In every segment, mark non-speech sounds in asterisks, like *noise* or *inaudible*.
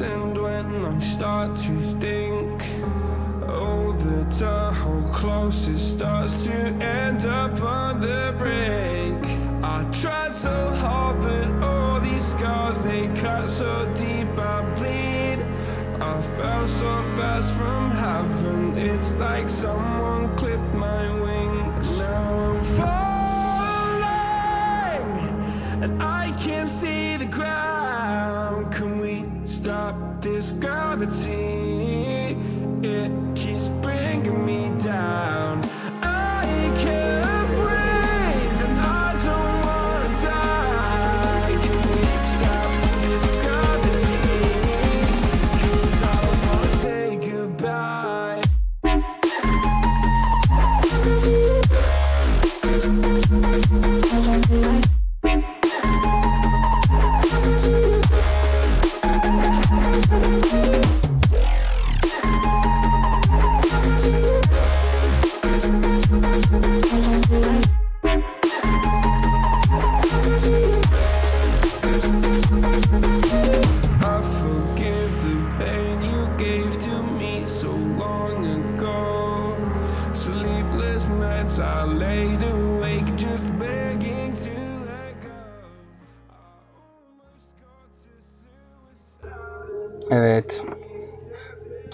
and when I start to think Oh, the Tahoe closest starts to end up on the brink. I tried so hard but all these scars they cut so deep I bleed. I fell so fast from heaven It's like someone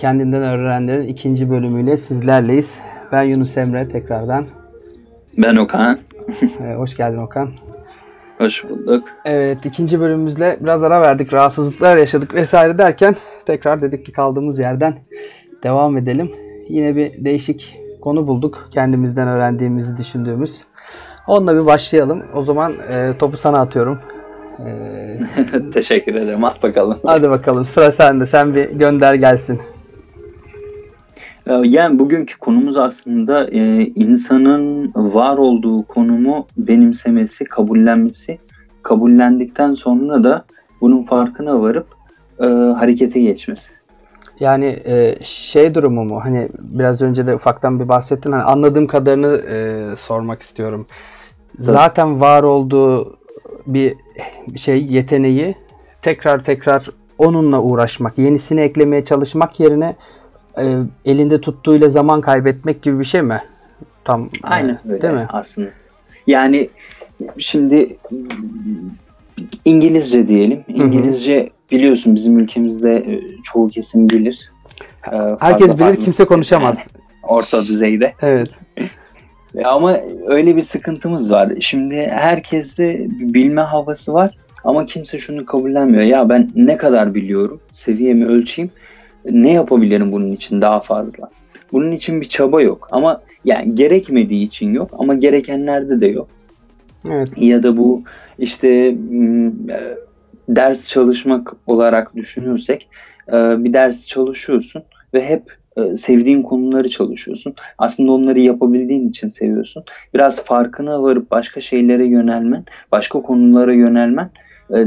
Kendinden öğrenenlerin ikinci bölümüyle sizlerleyiz. Ben Yunus Emre tekrardan. Ben Okan. *laughs* Ee, hoş geldin Okan. Hoş bulduk. Evet ikinci bölümümüzle biraz ara verdik. Rahatsızlıklar yaşadık vesaire derken tekrar dedik ki kaldığımız yerden devam edelim. Yine bir değişik konu bulduk. Kendimizden öğrendiğimizi düşündüğümüz. Onunla bir başlayalım. O zaman e, topu sana atıyorum. Ee, *laughs* Teşekkür ederim. At bakalım. hadi bakalım sıra sende. Sen bir gönder gelsin. Ee, Yani bugünkü konumuz aslında e, insanın var olduğu konumu benimsemesi, kabullenmesi. Kabullendikten sonra da bunun farkına varıp e, harekete geçmesi. Yani e, şey durumu mu? Hani biraz önce de ufaktan bir bahsettin. Hani anladığım kadarını sormak istiyorum. Zaten var olduğu bir şey yeteneği tekrar tekrar onunla uğraşmak, yenisini eklemeye çalışmak yerine e, elinde tuttuğuyla zaman kaybetmek gibi bir şey mi? Tam e, Aynen öyle Değil mi? aslında. Yani şimdi İngilizce diyelim. İngilizce biliyorsun bizim ülkemizde e, çoğu kesim bilir. Fazla Herkes bilir, fazla- kimse konuşamaz. Orta düzeyde. Evet. *laughs* E, Ama öyle bir sıkıntımız var. Şimdi herkeste bilme havası var ama kimse şunu kabullenmiyor. Ya ben ne kadar biliyorum, seviyemi ölçeyim, ne yapabilirim bunun için daha fazla. Bunun için bir çaba yok ama yani gerekmediği için yok ama gerekenlerde de yok. Evet. Ya da bu işte m, e, ders çalışmak olarak düşünürsek e, bir ders çalışıyorsun ve hep e, sevdiğin konuları çalışıyorsun. Aslında onları yapabildiğin için seviyorsun. Biraz farkına varıp başka şeylere yönelmen, başka konulara yönelmen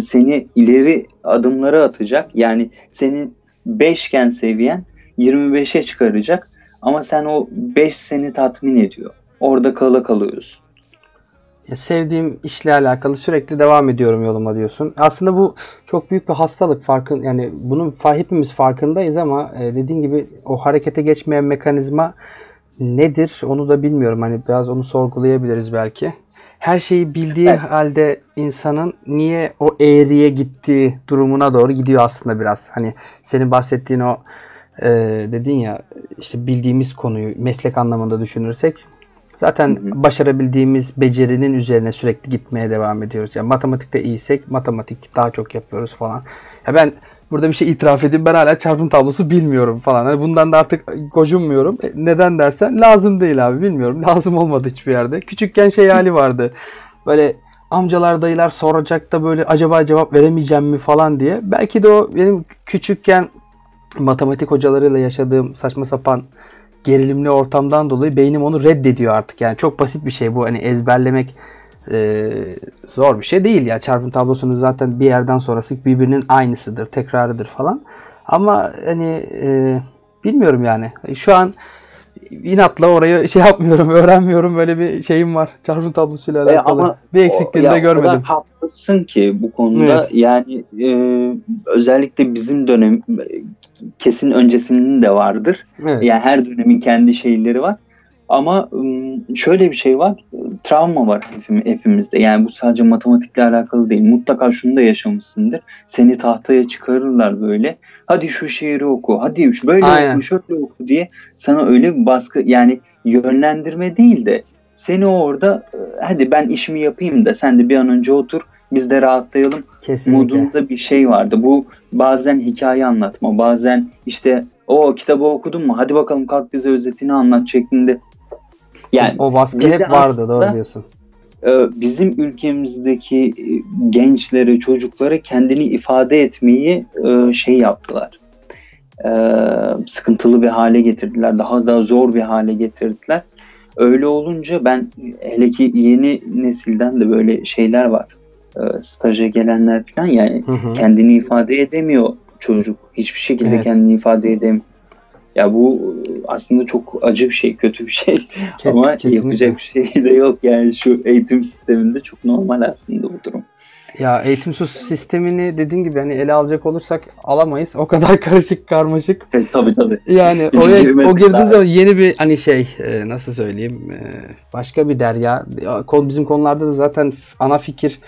seni ileri adımlara atacak. Yani senin 5 iken seviyen 25'e çıkaracak ama sen o 5 seni tatmin ediyor. Orada kala kalıyorsun. Ya sevdiğim işle alakalı sürekli devam ediyorum yoluma diyorsun. Aslında bu çok büyük bir hastalık farkın yani bunun far, hepimiz farkındayız ama e, dediğin gibi o harekete geçmeyen mekanizma nedir onu da bilmiyorum. Hani biraz onu sorgulayabiliriz belki. Her şeyi bildiği Evet. halde insanın niye o eğriye gittiği durumuna doğru gidiyor aslında biraz. Hani senin bahsettiğin o e, dedin ya işte bildiğimiz konuyu meslek anlamında düşünürsek Zaten başarabildiğimiz becerinin üzerine sürekli gitmeye devam ediyoruz. Yani matematikte iyiysek matematik daha çok yapıyoruz falan. Ya ben burada bir şey itiraf edeyim. Ben hala çarpım tablosu bilmiyorum falan. Hani bundan da artık gocunmuyorum. E, neden dersen lazım değil abi bilmiyorum. *laughs* Lazım olmadı hiçbir yerde. Küçükken şey hali vardı. Böyle amcalar dayılar soracak da böyle acaba cevap veremeyeceğim mi falan diye. Belki de o benim küçükken matematik hocalarıyla yaşadığım saçma sapan gerilimli ortamdan dolayı beynim onu reddediyor artık. Yani çok basit bir şey bu. Hani ezberlemek e, zor bir şey değil ya. Çarpım tablosunun zaten bir yerden sonrası birbirinin aynısıdır, tekrarıdır falan. Ama hani e, bilmiyorum yani. Şu an inatla oraya şey yapmıyorum, *laughs* öğrenmiyorum. Böyle bir şeyim var. Çarpım tablosuyla E, alakalı. ama bir eksikliğini o- de ya, O görmedim. kadar haklısın ki bu konuda. Evet. Yani e, özellikle bizim dönem kesin öncesinin de vardır. Evet. Yani her dönemin kendi şeyleri var. Ama şöyle bir şey var. Travma var hepim- hepimizde. Yani bu sadece matematikle alakalı değil. Mutlaka şunu da yaşamışsındır. Seni tahtaya çıkarırlar böyle. Hadi şu şiiri oku. Hadi şu böyle Aynen. oku, şöyle oku diye sana öyle bir baskı yani yönlendirme değil de seni orada hadi ben işimi yapayım da sen de bir an önce otur biz de rahatlayalım Kesinlikle. modunda bir şey vardı. Bu bazen hikaye anlatma, bazen işte o kitabı okudun mu? Hadi bakalım kalk bize özetini anlat şeklinde. Yani o baskı hep vardı aslında- doğru diyorsun. e, bizim ülkemizdeki e, gençleri, çocukları kendini ifade etmeyi e, şey yaptılar. Sıkıntılı bir hale getirdiler. Daha da zor bir hale getirdiler. Öyle olunca ben hele ki yeni nesilden de böyle şeyler var. Staja gelenler falan yani Hı hı. kendini ifade edemiyor çocuk. Hiçbir şekilde Evet. kendini ifade edemiyor. Ya bu aslında çok acı bir şey, kötü bir şey. *laughs* Ke- Ama kesinlikle. yapacak bir şey de yok. Yani şu eğitim sisteminde çok normal aslında bu durum. Ya eğitim sistemini dediğin gibi hani ele alacak olursak alamayız. O kadar *laughs* karışık karmaşık. Evet, tabii tabii. Yani *laughs* Hiç oraya o girdiği zaman yeni bir hani şey e, nasıl söyleyeyim e, başka bir derya. Bizim konularda da zaten ana fikir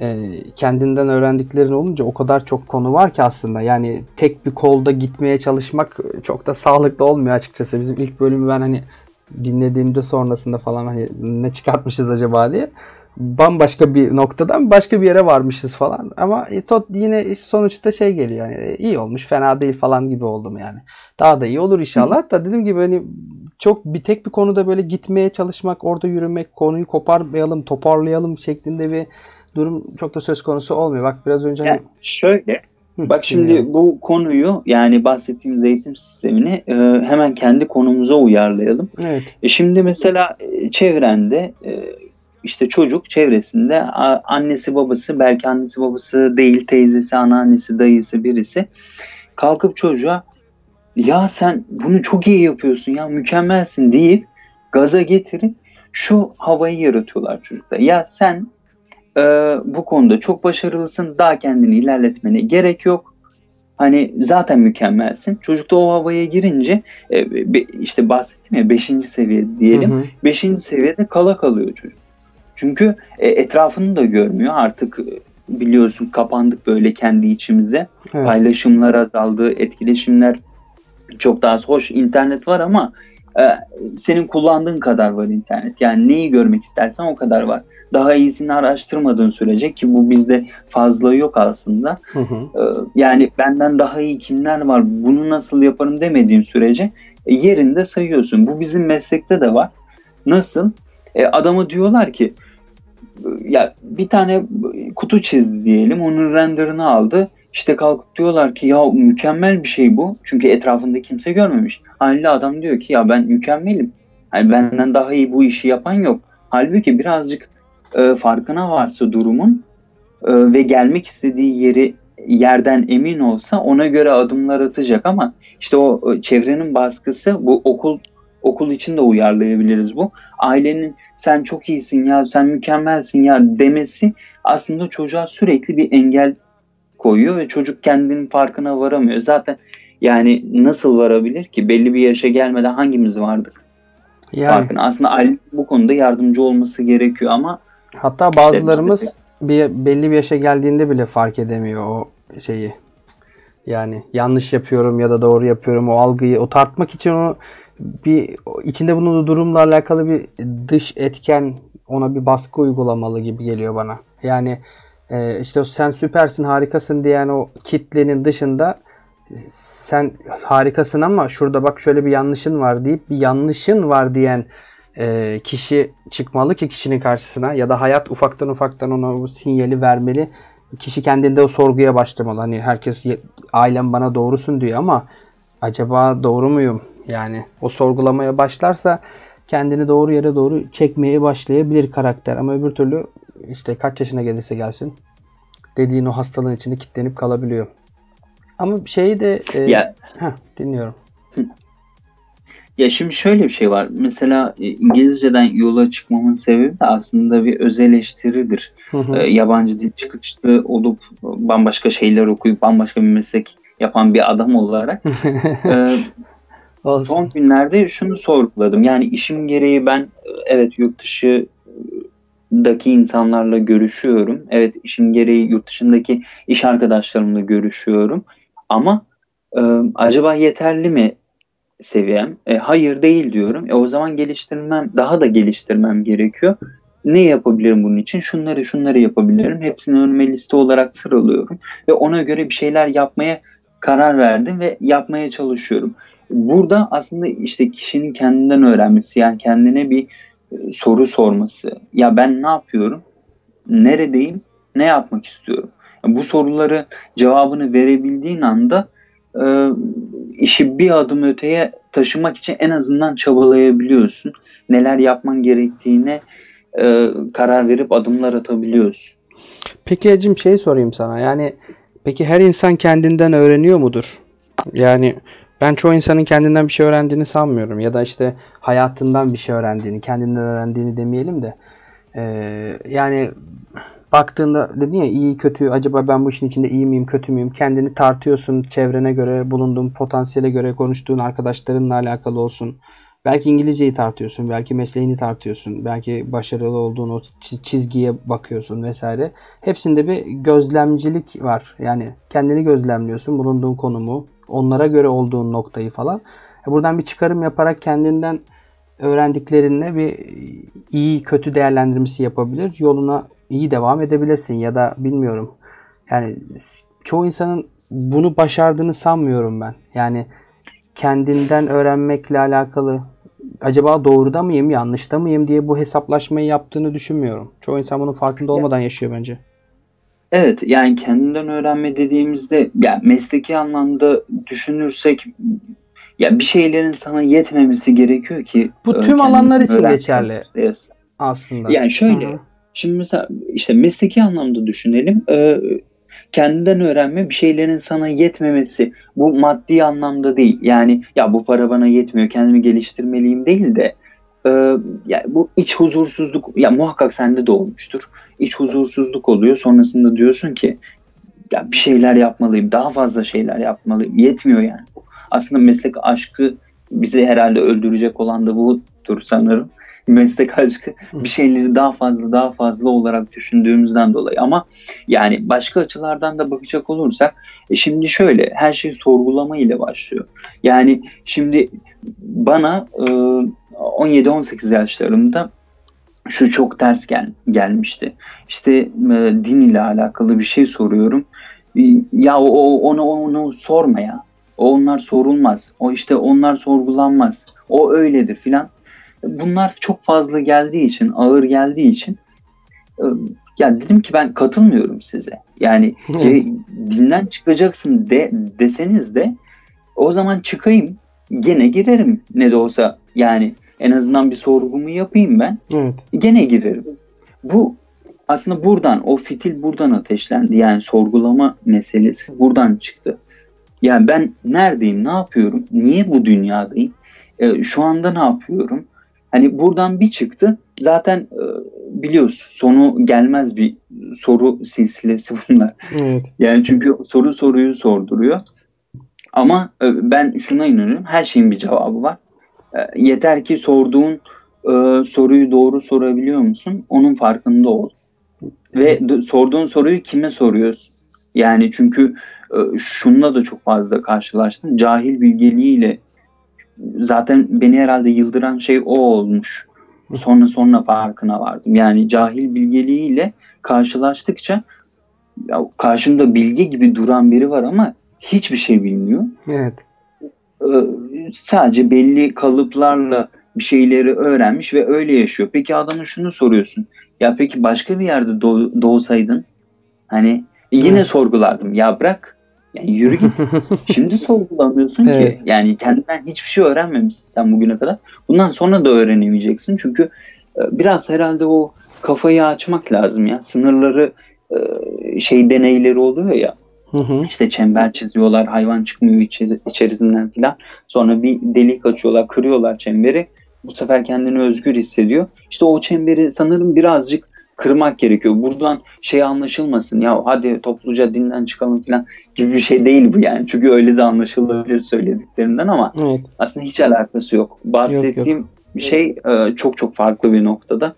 e, kendinden öğrendiklerin olunca o kadar çok konu var ki aslında. Yani tek bir kolda gitmeye çalışmak çok da sağlıklı olmuyor açıkçası. Bizim ilk bölümü ben hani dinlediğimde sonrasında falan hani ne çıkartmışız acaba diye bambaşka bir noktadan başka bir yere varmışız falan. Ama e, tot yine sonuçta şey geliyor yani e, iyi olmuş fena değil falan gibi oldum yani. Daha da iyi olur inşallah da dediğim gibi hani çok bir tek bir konuda böyle gitmeye çalışmak, orada yürümek, konuyu koparmayalım, toparlayalım şeklinde bir durum çok da söz konusu olmuyor. Bak biraz önce Yani şöyle, bak şimdi bu konuyu yani bahsettiğimiz eğitim sistemini e, hemen kendi konumuza uyarlayalım. evet. E şimdi mesela e, çevrende e, işte çocuk çevresinde annesi babası belki annesi babası değil teyzesi anneannesi dayısı birisi kalkıp çocuğa ya sen bunu çok iyi yapıyorsun ya mükemmelsin deyip gaza getirip şu havayı yaratıyorlar çocukta. Ya sen e, bu konuda çok başarılısın daha kendini ilerletmene gerek yok. Hani zaten mükemmelsin. Çocukta o havaya girince e, be- işte bahsettim ya 5. seviye diyelim. Hı hı. Beşinci seviyede kala kalıyor çocuk. Çünkü e, etrafını da görmüyor. Artık e, biliyorsun kapandık böyle kendi içimize. Evet. Paylaşımlar azaldı, etkileşimler çok daha az. Hoş internet var ama e, senin kullandığın kadar var internet. Yani neyi görmek istersen o kadar var. Daha iyisini araştırmadığın sürece ki bu bizde fazla yok aslında. Hı hı. Ee, yani benden daha iyi kimler var bunu nasıl yaparım demediğin sürece e, yerinde sayıyorsun. Bu bizim meslekte de var. Nasıl? E, adama diyorlar ki e, ya bir tane kutu çizdi diyelim onun renderını aldı. İşte kalkıp diyorlar ki ya mükemmel bir şey bu. Çünkü etrafında kimse görmemiş. Haliyle adam diyor ki ya ben mükemmelim. Yani benden daha iyi bu işi yapan yok. Halbuki birazcık e, farkına varsa durumun e, ve gelmek istediği yeri yerden emin olsa ona göre adımlar atacak ama işte o e, çevrenin baskısı bu okul okul için de uyarlayabiliriz bu. Ailenin sen çok iyisin ya sen mükemmelsin ya demesi aslında çocuğa sürekli bir engel koyuyor ve çocuk kendinin farkına varamıyor. Zaten yani nasıl varabilir ki belli bir yaşa gelmeden hangimiz vardık Yani farkına. Aslında aile bu konuda yardımcı olması gerekiyor ama hatta bazılarımız bir belli bir yaşa geldiğinde bile fark edemiyor o şeyi. Yani yanlış yapıyorum ya da doğru yapıyorum o algıyı o tartmak için onu bir o içinde bulunduğu durumla alakalı bir dış etken ona bir baskı uygulamalı gibi geliyor bana. Yani e, işte o sen süpersin harikasın diyen o kitlenin dışında sen harikasın ama şurada bak şöyle bir yanlışın var deyip bir yanlışın var diyen e, kişi çıkmalı ki kişinin karşısına ya da hayat ufaktan ufaktan ona o sinyali vermeli. Kişi kendinde o sorguya başlamalı. Hani herkes "Ye- ailem bana doğrusun diyor ama acaba doğru muyum? Yani o sorgulamaya başlarsa kendini doğru yere doğru çekmeye başlayabilir karakter. Ama öbür türlü işte kaç yaşına gelirse gelsin dediğin o hastalığın içinde kilitlenip kalabiliyor. Ama şeyi de e, ya heh, dinliyorum. Ya şimdi şöyle bir şey var. Mesela e, İngilizceden yola çıkmamın sebebi de aslında bir öz eleştiridir. Hı hı. E, yabancı dil çıkışlı olup bambaşka şeyler okuyup bambaşka bir meslek yapan bir adam olarak *laughs* e, Olsun. son günlerde şunu sorguladım. Yani işim gereği ben e, evet yurt dışındaki insanlarla görüşüyorum. Evet işim gereği yurt dışındaki iş arkadaşlarımla görüşüyorum. Ama e, acaba yeterli mi seviyem? E, hayır değil diyorum. E, o zaman geliştirmem, daha da geliştirmem gerekiyor. Ne yapabilirim bunun için? Şunları şunları yapabilirim. Hepsini önüme liste olarak sıralıyorum. Ve ona göre bir şeyler yapmaya karar verdim ve yapmaya çalışıyorum. Burada aslında işte kişinin kendinden öğrenmesi yani kendine bir e, soru sorması. Ya ben ne yapıyorum? Neredeyim? Ne yapmak istiyorum? Bu soruları cevabını verebildiğin anda e, işi bir adım öteye taşımak için en azından çabalayabiliyorsun. Neler yapman gerektiğine e, karar verip adımlar atabiliyorsun. Peki Ecim şey sorayım sana. Yani peki her insan kendinden öğreniyor mudur? Yani ben çoğu insanın kendinden bir şey öğrendiğini sanmıyorum. Ya da işte hayatından bir şey öğrendiğini, kendinden öğrendiğini demeyelim de. Ee, yani baktığında dedin ya iyi kötü acaba ben bu işin içinde iyi miyim kötü müyüm kendini tartıyorsun çevrene göre bulunduğun potansiyele göre konuştuğun arkadaşlarınla alakalı olsun. Belki İngilizceyi tartıyorsun, belki mesleğini tartıyorsun, belki başarılı olduğun o çizgiye bakıyorsun vesaire. Hepsinde bir gözlemcilik var. Yani kendini gözlemliyorsun, bulunduğun konumu, onlara göre olduğun noktayı falan. E, buradan bir çıkarım yaparak kendinden öğrendiklerinle bir iyi kötü değerlendirmesi yapabilir. Yoluna iyi devam edebilirsin ya da bilmiyorum. Yani çoğu insanın bunu başardığını sanmıyorum ben. Yani kendinden öğrenmekle alakalı acaba doğruda mıyım, yanlışta mıyım diye bu hesaplaşmayı yaptığını düşünmüyorum. Çoğu insan bunun farkında olmadan yaşıyor bence. Evet yani kendinden öğrenme dediğimizde yani mesleki anlamda düşünürsek ya bir şeylerin sana yetmemesi gerekiyor ki bu tüm alanlar için geçerli aslında. Yani şöyle Hı-hı. Şimdi mesela işte mesleki anlamda düşünelim. Ee, kendinden öğrenme bir şeylerin sana yetmemesi bu maddi anlamda değil. Yani ya bu para bana yetmiyor kendimi geliştirmeliyim değil de e, yani bu iç huzursuzluk ya muhakkak sende de olmuştur. İç huzursuzluk oluyor. Sonrasında diyorsun ki ya bir şeyler yapmalıyım. Daha fazla şeyler yapmalıyım. Yetmiyor yani. Aslında meslek aşkı bizi herhalde öldürecek olan da budur sanırım meslek aşkı bir şeyleri daha fazla daha fazla olarak düşündüğümüzden dolayı ama yani başka açılardan da bakacak olursak e şimdi şöyle her şey sorgulama ile başlıyor. Yani şimdi bana e, 17-18 yaşlarımda şu çok ters gel gelmişti. İşte e, din ile alakalı bir şey soruyorum. E, ya o onu onu sorma ya. O onlar sorulmaz. O işte onlar sorgulanmaz. O öyledir filan bunlar çok fazla geldiği için, ağır geldiği için e, ya dedim ki ben katılmıyorum size. Yani *laughs* evet. e, dinden çıkacaksın de deseniz de o zaman çıkayım gene girerim ne de olsa yani en azından bir sorgumu yapayım ben. Evet. Gene girerim. Bu aslında buradan o fitil buradan ateşlendi. Yani sorgulama meselesi buradan çıktı. Yani ben neredeyim, ne yapıyorum, niye bu dünyadayım, e, şu anda ne yapıyorum, Hani buradan bir çıktı. Zaten e, biliyoruz sonu gelmez bir soru silsilesi *laughs* bunlar. Evet. Yani çünkü soru soruyu sorduruyor. Ama e, ben şuna inanıyorum. Her şeyin bir cevabı var. E, yeter ki sorduğun e, soruyu doğru sorabiliyor musun? Onun farkında ol. Ve sorduğun soruyu kime soruyorsun? Yani çünkü e, şununla da çok fazla karşılaştım. Cahil bilgeliğiyle zaten beni herhalde yıldıran şey o olmuş. Sonra sonra farkına vardım. Yani cahil bilgeliğiyle karşılaştıkça ya karşımda bilgi gibi duran biri var ama hiçbir şey bilmiyor. Evet. Ee, sadece belli kalıplarla bir şeyleri öğrenmiş ve öyle yaşıyor. Peki adamın şunu soruyorsun. Ya peki başka bir yerde doğ- doğsaydın hani yine evet. sorgulardım. Ya bırak yani yürü git. *laughs* Şimdi sorgulamıyorsun evet. ki. Yani kendinden hiçbir şey öğrenmemişsin sen bugüne kadar. Bundan sonra da öğrenemeyeceksin. Çünkü e, biraz herhalde o kafayı açmak lazım ya. Sınırları e, şey deneyleri oluyor ya. Hı hı. İşte çember çiziyorlar, hayvan çıkmıyor içeri, içerisinden filan. Sonra bir delik açıyorlar, kırıyorlar çemberi. Bu sefer kendini özgür hissediyor. İşte o çemberi sanırım birazcık kırmak gerekiyor. Buradan şey anlaşılmasın ya hadi topluca dinden çıkalım falan gibi bir şey değil bu yani. Çünkü öyle de anlaşılabilir söylediklerinden ama Evet. aslında hiç alakası yok. Bahsettiğim Yok, şey e, çok çok farklı bir noktada.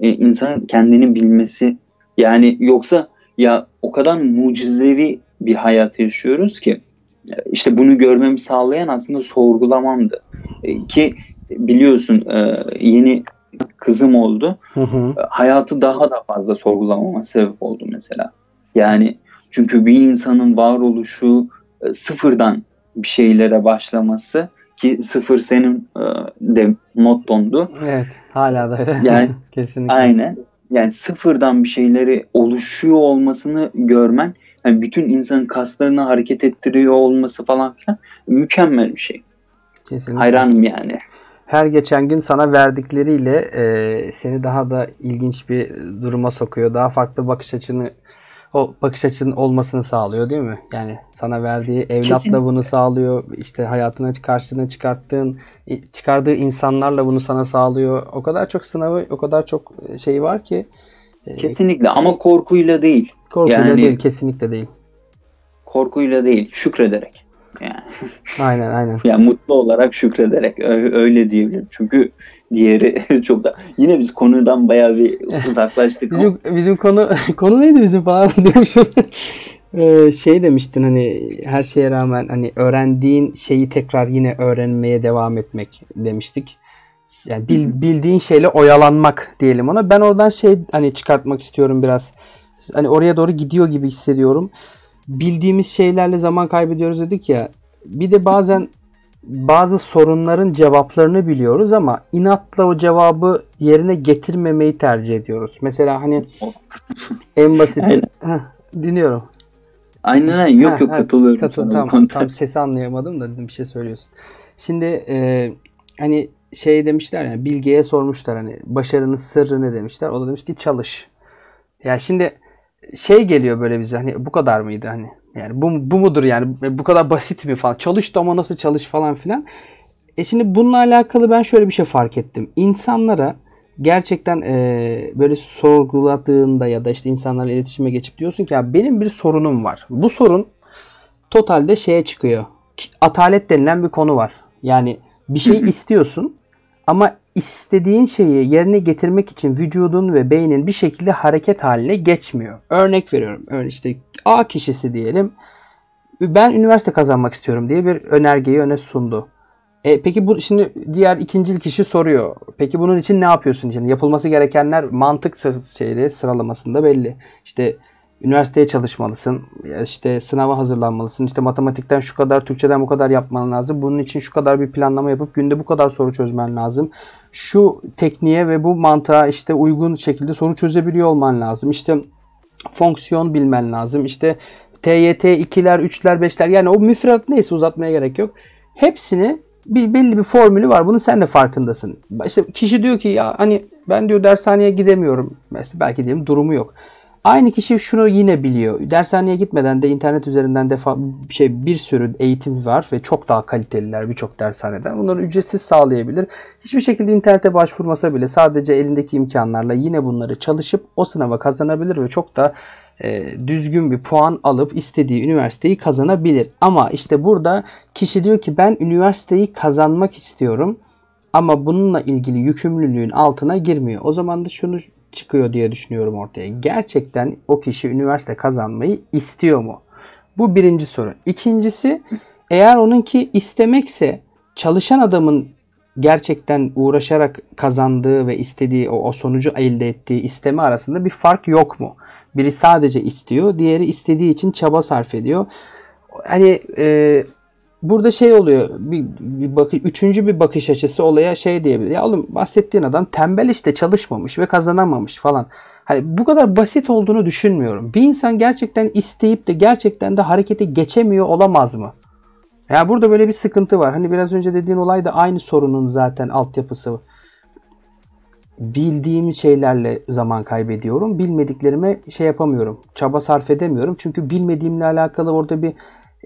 E, insanın kendini bilmesi yani yoksa ya o kadar mucizevi bir hayat yaşıyoruz ki işte bunu görmemi sağlayan aslında sorgulamamdı. E, ki biliyorsun yeni kızım oldu. Hı hı. Hayatı daha da fazla sorgulamama sebep oldu mesela. Yani çünkü bir insanın varoluşu e, sıfırdan bir şeylere başlaması ki sıfır senin e, de mottondu. Evet. Hala da öyle. Yani- *laughs* Kesinlikle. Aynen. Yani sıfırdan bir şeyleri oluşuyor olmasını görmen, yani bütün insanın kaslarını hareket ettiriyor olması falan filan mükemmel bir şey. Kesinlikle. Hayranım yani. Her geçen gün sana verdikleriyle e, seni daha da ilginç bir duruma sokuyor. Daha farklı bakış açını o bakış açının olmasını sağlıyor değil mi? Yani sana verdiği evlatla Kesinlikle. bunu sağlıyor. İşte hayatına karşısına çıkarttığın çıkardığı insanlarla bunu sana sağlıyor. O kadar çok sınavı, o kadar çok şey var ki Kesinlikle ama korkuyla değil. korkuyla Yani- değil, kesinlikle değil. Korkuyla değil, şükrederek. Yani, Aynen, aynen. yani mutlu olarak şükrederek öyle diyebilirim. Çünkü diğeri *laughs* çok da yine biz konudan bayağı bir uzaklaştık. ama- Bizim bizim konu *laughs* konu neydi bizim falan *laughs* diyormuşum. Ee, şey demiştin hani her şeye rağmen hani öğrendiğin şeyi tekrar yine öğrenmeye devam etmek demiştik. Yani bil- bildiğin şeyle oyalanmak diyelim ona. Ben oradan şey hani çıkartmak istiyorum biraz. Hani oraya doğru gidiyor gibi hissediyorum. Bildiğimiz şeylerle zaman kaybediyoruz dedik ya. Bir de bazen bazı sorunların cevaplarını biliyoruz ama inatla o cevabı yerine getirmemeyi tercih ediyoruz. Mesela hani en. Heh, dinliyorum. Aynen aynen. yok Ha, yok ha, katılıyorum katıl- konuda. tam sesi anlayamadım da dedim bir şey söylüyorsun. Şimdi e, hani şey demişler ya Bilge'ye sormuşlar hani başarının sırrı ne demişler. O da demiş ki çalış. Ya şimdi şey geliyor böyle bize hani bu kadar mıydı hani yani bu, bu mudur yani bu kadar basit mi falan çalıştı ama nasıl çalış falan filan. E şimdi bununla alakalı ben şöyle bir şey fark ettim. İnsanlara gerçekten e, böyle sorguladığında ya da işte insanlarla iletişime geçip diyorsun ki ya benim bir sorunum var. Bu sorun totalde şeye çıkıyor. Atalet denilen bir konu var. Yani bir şey *laughs* istiyorsun ama istediğin şeyi yerine getirmek için vücudun ve beynin bir şekilde hareket haline geçmiyor. Örnek veriyorum. Örneğin işte A kişisi diyelim. Ben üniversite kazanmak istiyorum diye bir önergeyi öne sundu. E, peki bu şimdi diğer ikinci kişi soruyor. Peki bunun için ne yapıyorsun? Şimdi yapılması gerekenler mantık şeyde sıralamasında belli. İşte üniversiteye çalışmalısın. işte sınava hazırlanmalısın. İşte matematikten şu kadar, Türkçeden bu kadar yapman lazım. Bunun için şu kadar bir planlama yapıp günde bu kadar soru çözmen lazım. Şu tekniğe ve bu mantığa işte uygun şekilde soru çözebiliyor olman lazım. İşte fonksiyon bilmen lazım. İşte TYT 2'ler, 3'ler, 5'ler yani o müfredat neyse uzatmaya gerek yok. Hepsini bir belli bir formülü var. Bunun sen de farkındasın. İşte kişi diyor ki ya hani ben diyor dershaneye gidemiyorum. Mesela belki diyelim durumu yok. Aynı kişi şunu yine biliyor. Dershaneye gitmeden de internet üzerinden defa şey bir sürü eğitim var ve çok daha kaliteliler birçok dershaneden. Bunları ücretsiz sağlayabilir. Hiçbir şekilde internete başvurmasa bile sadece elindeki imkanlarla yine bunları çalışıp o sınava kazanabilir ve çok da e, düzgün bir puan alıp istediği üniversiteyi kazanabilir. Ama işte burada kişi diyor ki ben üniversiteyi kazanmak istiyorum ama bununla ilgili yükümlülüğün altına girmiyor. O zaman da şunu çıkıyor diye düşünüyorum ortaya. Gerçekten o kişi üniversite kazanmayı istiyor mu? Bu birinci soru. İkincisi eğer onunki istemekse çalışan adamın gerçekten uğraşarak kazandığı ve istediği o, o sonucu elde ettiği isteme arasında bir fark yok mu? Biri sadece istiyor, diğeri istediği için çaba sarf ediyor. Hani e, burada şey oluyor. Bir, bir bakı, üçüncü bir bakış açısı olaya şey diyebilir. Ya oğlum bahsettiğin adam tembel işte çalışmamış ve kazanamamış falan. Hani bu kadar basit olduğunu düşünmüyorum. Bir insan gerçekten isteyip de gerçekten de harekete geçemiyor olamaz mı? Ya burada böyle bir sıkıntı var. Hani biraz önce dediğin olay da aynı sorunun zaten altyapısı. bildiğim şeylerle zaman kaybediyorum. Bilmediklerime şey yapamıyorum. Çaba sarf edemiyorum. Çünkü bilmediğimle alakalı orada bir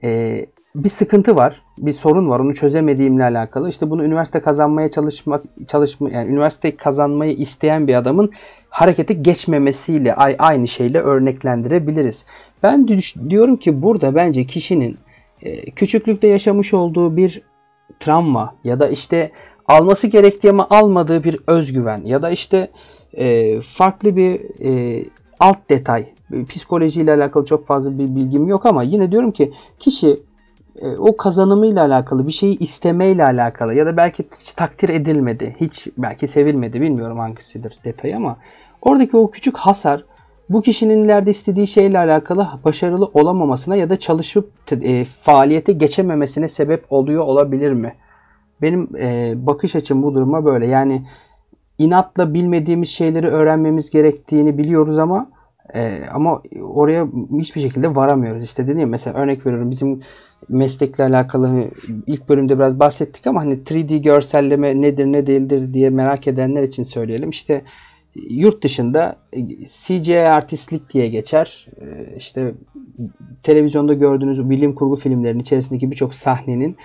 e, bir sıkıntı var. Bir sorun var. Onu çözemediğimle alakalı. İşte bunu üniversite kazanmaya çalışmak çalışma yani üniversite kazanmayı isteyen bir adamın harekete geçmemesiyle aynı şeyle örneklendirebiliriz. Ben diyorum ki burada bence kişinin e, küçüklükte yaşamış olduğu bir travma ya da işte alması gerektiği ama almadığı bir özgüven ya da işte e, farklı bir e, alt detay psikolojiyle alakalı çok fazla bir bilgim yok ama yine diyorum ki kişi o kazanımıyla alakalı bir şeyi istemeyle alakalı ya da belki hiç takdir edilmedi, hiç belki sevilmedi bilmiyorum hangisidir detayı ama oradaki o küçük hasar bu kişinin ileride istediği şeyle alakalı başarılı olamamasına ya da çalışıp e, faaliyete geçememesine sebep oluyor olabilir mi? Benim e, bakış açım bu duruma böyle. Yani inatla bilmediğimiz şeyleri öğrenmemiz gerektiğini biliyoruz ama e, ama oraya hiçbir şekilde varamıyoruz. İşte dedim ya mesela örnek veriyorum bizim meslekle alakalı hani ilk bölümde biraz bahsettik ama hani 3D görselleme nedir ne değildir diye merak edenler için söyleyelim. İşte yurt dışında CGI artistlik diye geçer. E, işte televizyonda gördüğünüz bilim kurgu filmlerinin içerisindeki birçok sahnenin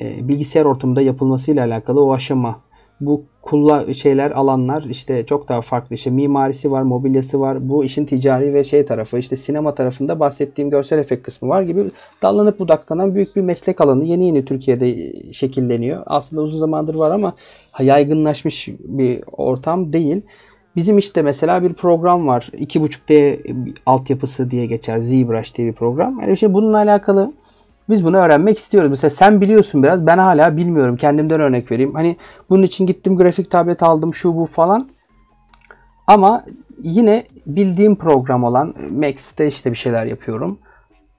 e, bilgisayar ortamında yapılmasıyla alakalı o aşama bu kulla şeyler alanlar işte çok daha farklı işte mimarisi var, mobilyası var. Bu işin ticari ve şey tarafı işte sinema tarafında bahsettiğim görsel efekt kısmı var gibi dallanıp budaklanan büyük bir meslek alanı yeni yeni Türkiye'de şekilleniyor. Aslında uzun zamandır var ama yaygınlaşmış bir ortam değil. Bizim işte mesela bir program var. 2.5D altyapısı diye geçer. ZBrush diye bir program. Yani işte bununla alakalı biz bunu öğrenmek istiyoruz. Mesela sen biliyorsun biraz. Ben hala bilmiyorum. Kendimden örnek vereyim. Hani bunun için gittim grafik tablet aldım şu bu falan. Ama yine bildiğim program olan Max'te işte bir şeyler yapıyorum.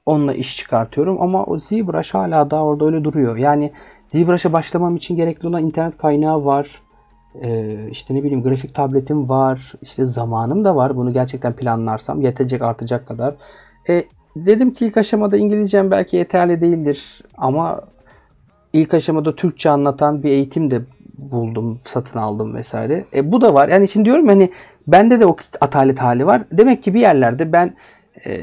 Onunla iş çıkartıyorum ama o ZBrush hala daha orada öyle duruyor. Yani ZBrush'a başlamam için gerekli olan internet kaynağı var. Ee, işte ne bileyim grafik tabletim var. İşte zamanım da var. Bunu gerçekten planlarsam yetecek artacak kadar. E, Dedim ki ilk aşamada İngilizcem belki yeterli değildir ama ilk aşamada Türkçe anlatan bir eğitim de buldum, satın aldım vesaire. E bu da var. Yani şimdi diyorum hani bende de o atalet hali var. Demek ki bir yerlerde ben e,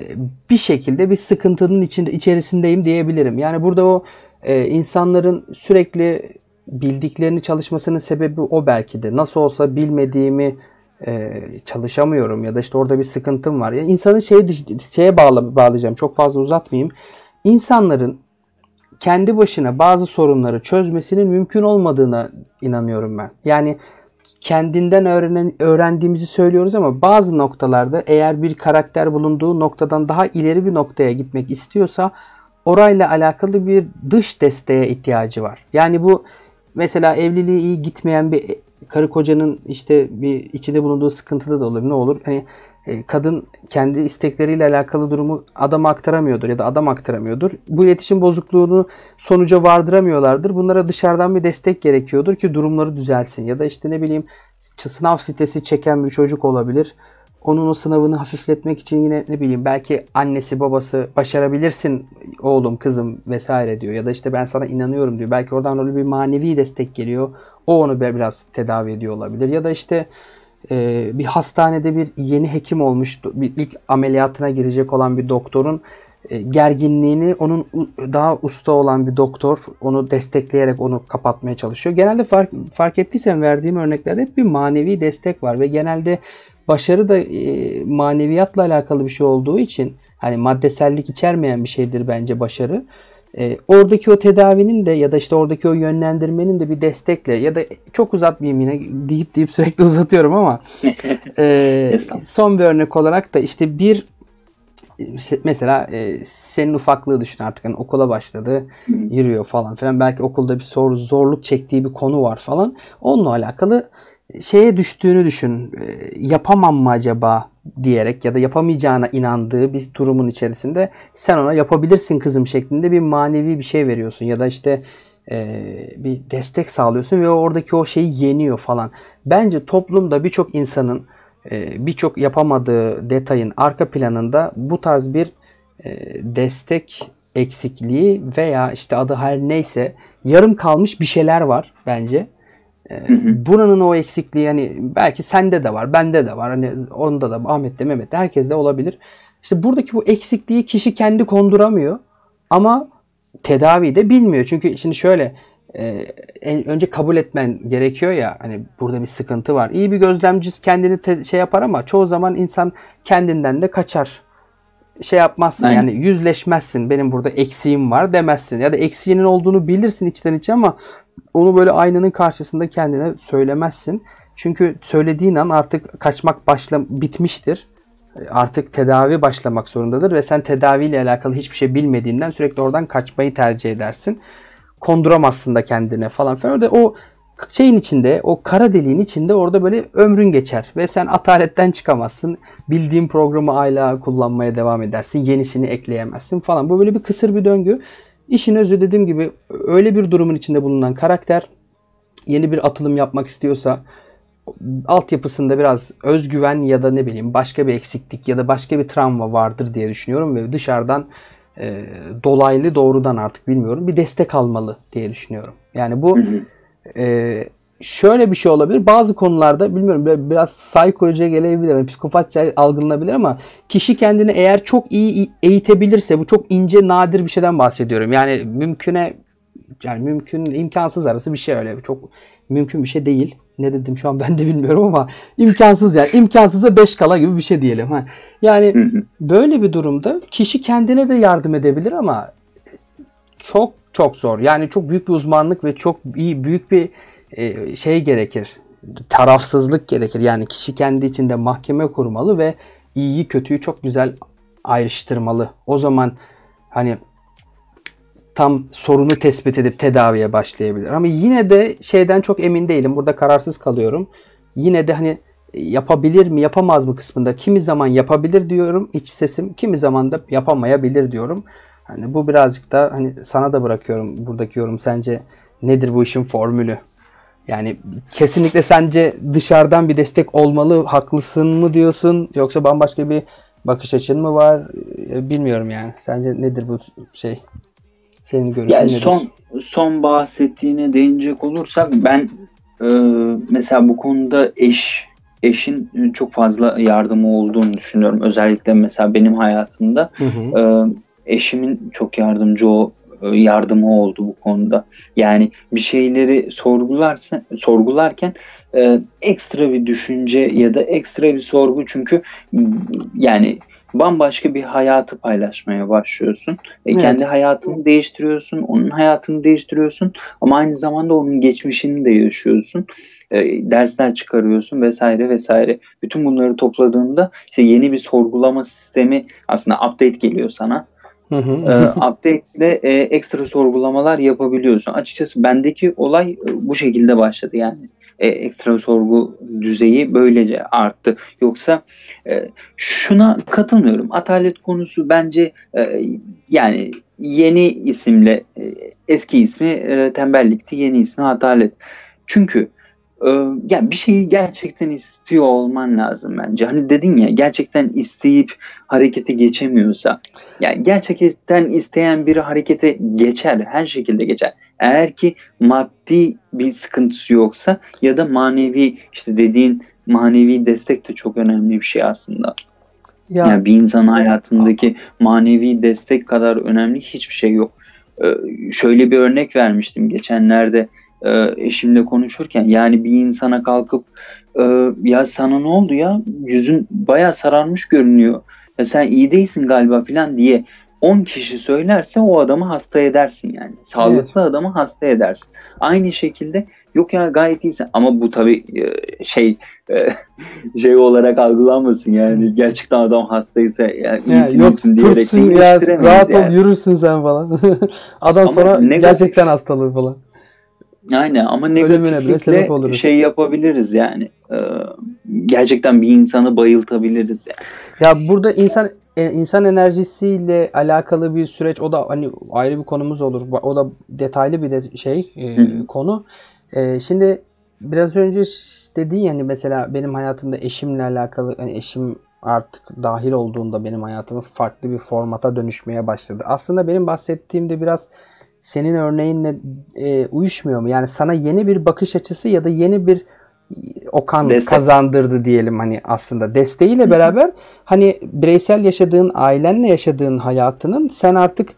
bir şekilde bir sıkıntının içinde içerisindeyim diyebilirim. Yani burada o e, insanların sürekli bildiklerini çalışmasının sebebi o belki de. Nasıl olsa bilmediğimi e, çalışamıyorum ya da işte orada bir sıkıntım var. Yani insanın şeye, şeye bağla, bağlayacağım çok fazla uzatmayayım. İnsanların kendi başına bazı sorunları çözmesinin mümkün olmadığına inanıyorum ben. Yani kendinden öğrenen, öğrendiğimizi söylüyoruz ama bazı noktalarda eğer bir karakter bulunduğu noktadan daha ileri bir noktaya gitmek istiyorsa orayla alakalı bir dış desteğe ihtiyacı var. Yani bu mesela evliliği iyi gitmeyen bir karı kocanın işte bir içinde bulunduğu sıkıntıda da olur. Ne olur? Hani e, kadın kendi istekleriyle alakalı durumu adama aktaramıyordur ya da adam aktaramıyordur. Bu iletişim bozukluğunu sonuca vardıramıyorlardır. Bunlara dışarıdan bir destek gerekiyordur ki durumları düzelsin. Ya da işte ne bileyim sınav sitesi çeken bir çocuk olabilir. Onun o sınavını hafifletmek için yine ne bileyim belki annesi babası başarabilirsin oğlum kızım vesaire diyor. Ya da işte ben sana inanıyorum diyor. Belki oradan öyle bir manevi destek geliyor. O onu biraz tedavi ediyor olabilir. Ya da işte e, bir hastanede bir yeni hekim olmuş, bir ilk ameliyatına girecek olan bir doktorun e, gerginliğini onun daha usta olan bir doktor onu destekleyerek onu kapatmaya çalışıyor. Genelde fark, fark ettiysen verdiğim örneklerde hep bir manevi destek var ve genelde başarı da e, maneviyatla alakalı bir şey olduğu için hani maddesellik içermeyen bir şeydir bence başarı. E, oradaki o tedavinin de ya da işte oradaki o yönlendirmenin de bir destekle ya da çok uzatmayayım yine deyip deyip sürekli *laughs* uzatıyorum ama e, son bir örnek olarak da işte bir mesela e, senin ufaklığı düşün artık hani okula başladı yürüyor falan filan belki okulda bir zor, zorluk çektiği bir konu var falan. Onunla alakalı şeye düştüğünü düşün e, yapamam mı acaba diyerek ya da yapamayacağına inandığı bir durumun içerisinde sen ona yapabilirsin kızım şeklinde bir manevi bir şey veriyorsun ya da işte e, bir destek sağlıyorsun ve oradaki o şeyi yeniyor falan. Bence toplumda birçok insanın e, birçok yapamadığı detayın arka planında bu tarz bir destek eksikliği veya işte adı her neyse yarım kalmış bir şeyler var bence. Ee, buranın o eksikliği hani belki sende de var, bende de var. Hani onda da Ahmet'te, Mehmet'te herkeste olabilir. İşte buradaki bu eksikliği kişi kendi konduramıyor ama tedavi de bilmiyor. Çünkü şimdi şöyle e, en, önce kabul etmen gerekiyor ya hani burada bir sıkıntı var. İyi bir gözlemci kendini te, şey yapar ama çoğu zaman insan kendinden de kaçar. Şey yapmazsın Aynen. yani yüzleşmezsin. Benim burada eksiğim var demezsin. Ya da eksiğinin olduğunu bilirsin içten içe ama onu böyle aynanın karşısında kendine söylemezsin. Çünkü söylediğin an artık kaçmak başla bitmiştir. Artık tedavi başlamak zorundadır ve sen tedaviyle alakalı hiçbir şey bilmediğinden sürekli oradan kaçmayı tercih edersin. Konduramazsın da kendine falan filan. Orada o şeyin içinde, o kara deliğin içinde orada böyle ömrün geçer ve sen ataletten çıkamazsın. Bildiğin programı hala kullanmaya devam edersin. Yenisini ekleyemezsin falan. Bu böyle bir kısır bir döngü. İşin özü dediğim gibi öyle bir durumun içinde bulunan karakter yeni bir atılım yapmak istiyorsa altyapısında biraz özgüven ya da ne bileyim başka bir eksiklik ya da başka bir travma vardır diye düşünüyorum ve dışarıdan e, dolaylı doğrudan artık bilmiyorum bir destek almalı diye düşünüyorum. Yani bu e, şöyle bir şey olabilir. Bazı konularda bilmiyorum biraz, psikoca gelebilir, yani psikopatça algılanabilir ama kişi kendini eğer çok iyi eğitebilirse bu çok ince nadir bir şeyden bahsediyorum. Yani mümküne yani mümkün imkansız arası bir şey öyle. Çok mümkün bir şey değil. Ne dedim şu an ben de bilmiyorum ama imkansız yani. imkansıza 5 kala gibi bir şey diyelim. Ha. Yani böyle bir durumda kişi kendine de yardım edebilir ama çok çok zor. Yani çok büyük bir uzmanlık ve çok iyi büyük bir e, şey gerekir. Tarafsızlık gerekir. Yani kişi kendi içinde mahkeme kurmalı ve iyiyi kötüyü çok güzel ayrıştırmalı. O zaman hani tam sorunu tespit edip tedaviye başlayabilir. Ama yine de şeyden çok emin değilim. Burada kararsız kalıyorum. Yine de hani yapabilir mi yapamaz mı kısmında kimi zaman yapabilir diyorum iç sesim kimi zaman da yapamayabilir diyorum. Hani bu birazcık da hani sana da bırakıyorum buradaki yorum sence nedir bu işin formülü? Yani kesinlikle sence dışarıdan bir destek olmalı haklısın mı diyorsun yoksa bambaşka bir bakış açın mı var bilmiyorum yani. Sence nedir bu şey? Senin görüşün yani nedir? son son bahsettiğine değinecek olursak ben e, mesela bu konuda eş eşin çok fazla yardımı olduğunu düşünüyorum. Özellikle mesela benim hayatımda Hı hı. e, eşimin çok yardımcı o e, yardımı oldu bu konuda. Yani bir şeyleri sorgularsa sorgularken e, ekstra bir düşünce ya da ekstra bir sorgu çünkü yani bambaşka bir hayatı paylaşmaya başlıyorsun. E, Evet. Kendi hayatını değiştiriyorsun, onun hayatını değiştiriyorsun ama aynı zamanda onun geçmişini de yaşıyorsun. E, dersler çıkarıyorsun vesaire vesaire. Bütün bunları topladığında işte yeni bir sorgulama sistemi aslında update geliyor sana. Hı hı. *laughs* E, update ile e, ekstra sorgulamalar yapabiliyorsun. Açıkçası bendeki olay e, bu şekilde başladı yani. E, ekstra sorgu düzeyi böylece arttı. Yoksa e, şuna katılmıyorum. Atalet konusu bence e, yani yeni isimle e, eski ismi e, tembellikti, yeni ismi atalet. Çünkü yani bir şeyi gerçekten istiyor olman lazım bence. Hani dedin ya gerçekten isteyip harekete geçemiyorsa yani gerçekten isteyen biri harekete geçer. Her şekilde geçer. Eğer ki maddi bir sıkıntısı yoksa ya da manevi işte dediğin manevi destek de çok önemli bir şey aslında. ya Yani bir insanın hayatındaki manevi destek kadar önemli hiçbir şey yok. Ee, şöyle bir örnek vermiştim geçenlerde e, eşimle konuşurken. Yani bir insana kalkıp e, ya sana ne oldu ya yüzün bayağı sararmış görünüyor. Ya sen iyi değilsin galiba falan diye 10 kişi söylerse o adamı hasta edersin yani. Sağlıklı adamı hasta edersin. Aynı şekilde yok ya gayet iyisin ama bu tabii e, şey e, *laughs* şey olarak algılanmasın yani gerçekten adam hastaysa yani Ya iyisin yok iyisin diyerek ya rahat ol yani. yürürsün sen falan. *laughs* Adam Ama sonra gerçekten hastalığı falan. Aynen ama negatiflikle şey yapabiliriz yani. Ee, gerçekten bir insanı bayıltabiliriz yani. Ya burada insan e, insan enerjisiyle alakalı bir süreç o da hani ayrı bir konumuz olur. O da detaylı bir de şey e, Hı konu. E, şimdi biraz önce ş- dedin ya hani mesela benim hayatımda eşimle alakalı hani eşim artık dahil olduğunda benim hayatımı farklı bir formata dönüşmeye başladı. Aslında benim bahsettiğim de biraz senin örneğinle e, uyuşmuyor mu? Yani sana yeni bir bakış açısı ya da yeni bir Okan Destek. kazandırdı diyelim hani aslında desteğiyle beraber hani bireysel yaşadığın ailenle yaşadığın hayatının sen artık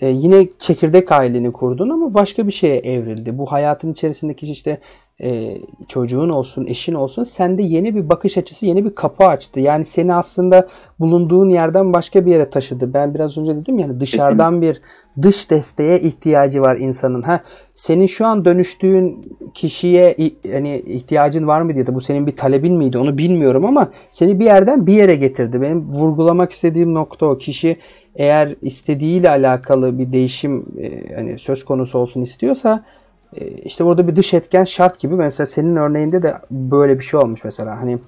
e, yine çekirdek aileni kurdun ama başka bir şeye evrildi. Bu hayatın içerisindeki işte e, çocuğun olsun, eşin olsun sende yeni bir bakış açısı, yeni bir kapı açtı. Yani seni aslında bulunduğun yerden başka bir yere taşıdı. Ben biraz önce dedim yani dışarıdan bir dış desteğe ihtiyacı var insanın. Ha senin şu an dönüştüğün kişiye hani ihtiyacın var mı diye de bu senin bir talebin miydi onu bilmiyorum ama seni bir yerden bir yere getirdi. Benim vurgulamak istediğim nokta o. Kişi eğer istediğiyle alakalı bir değişim e, hani söz konusu olsun istiyorsa işte burada bir dış etken şart gibi. Mesela senin örneğinde de böyle bir şey olmuş mesela. Hani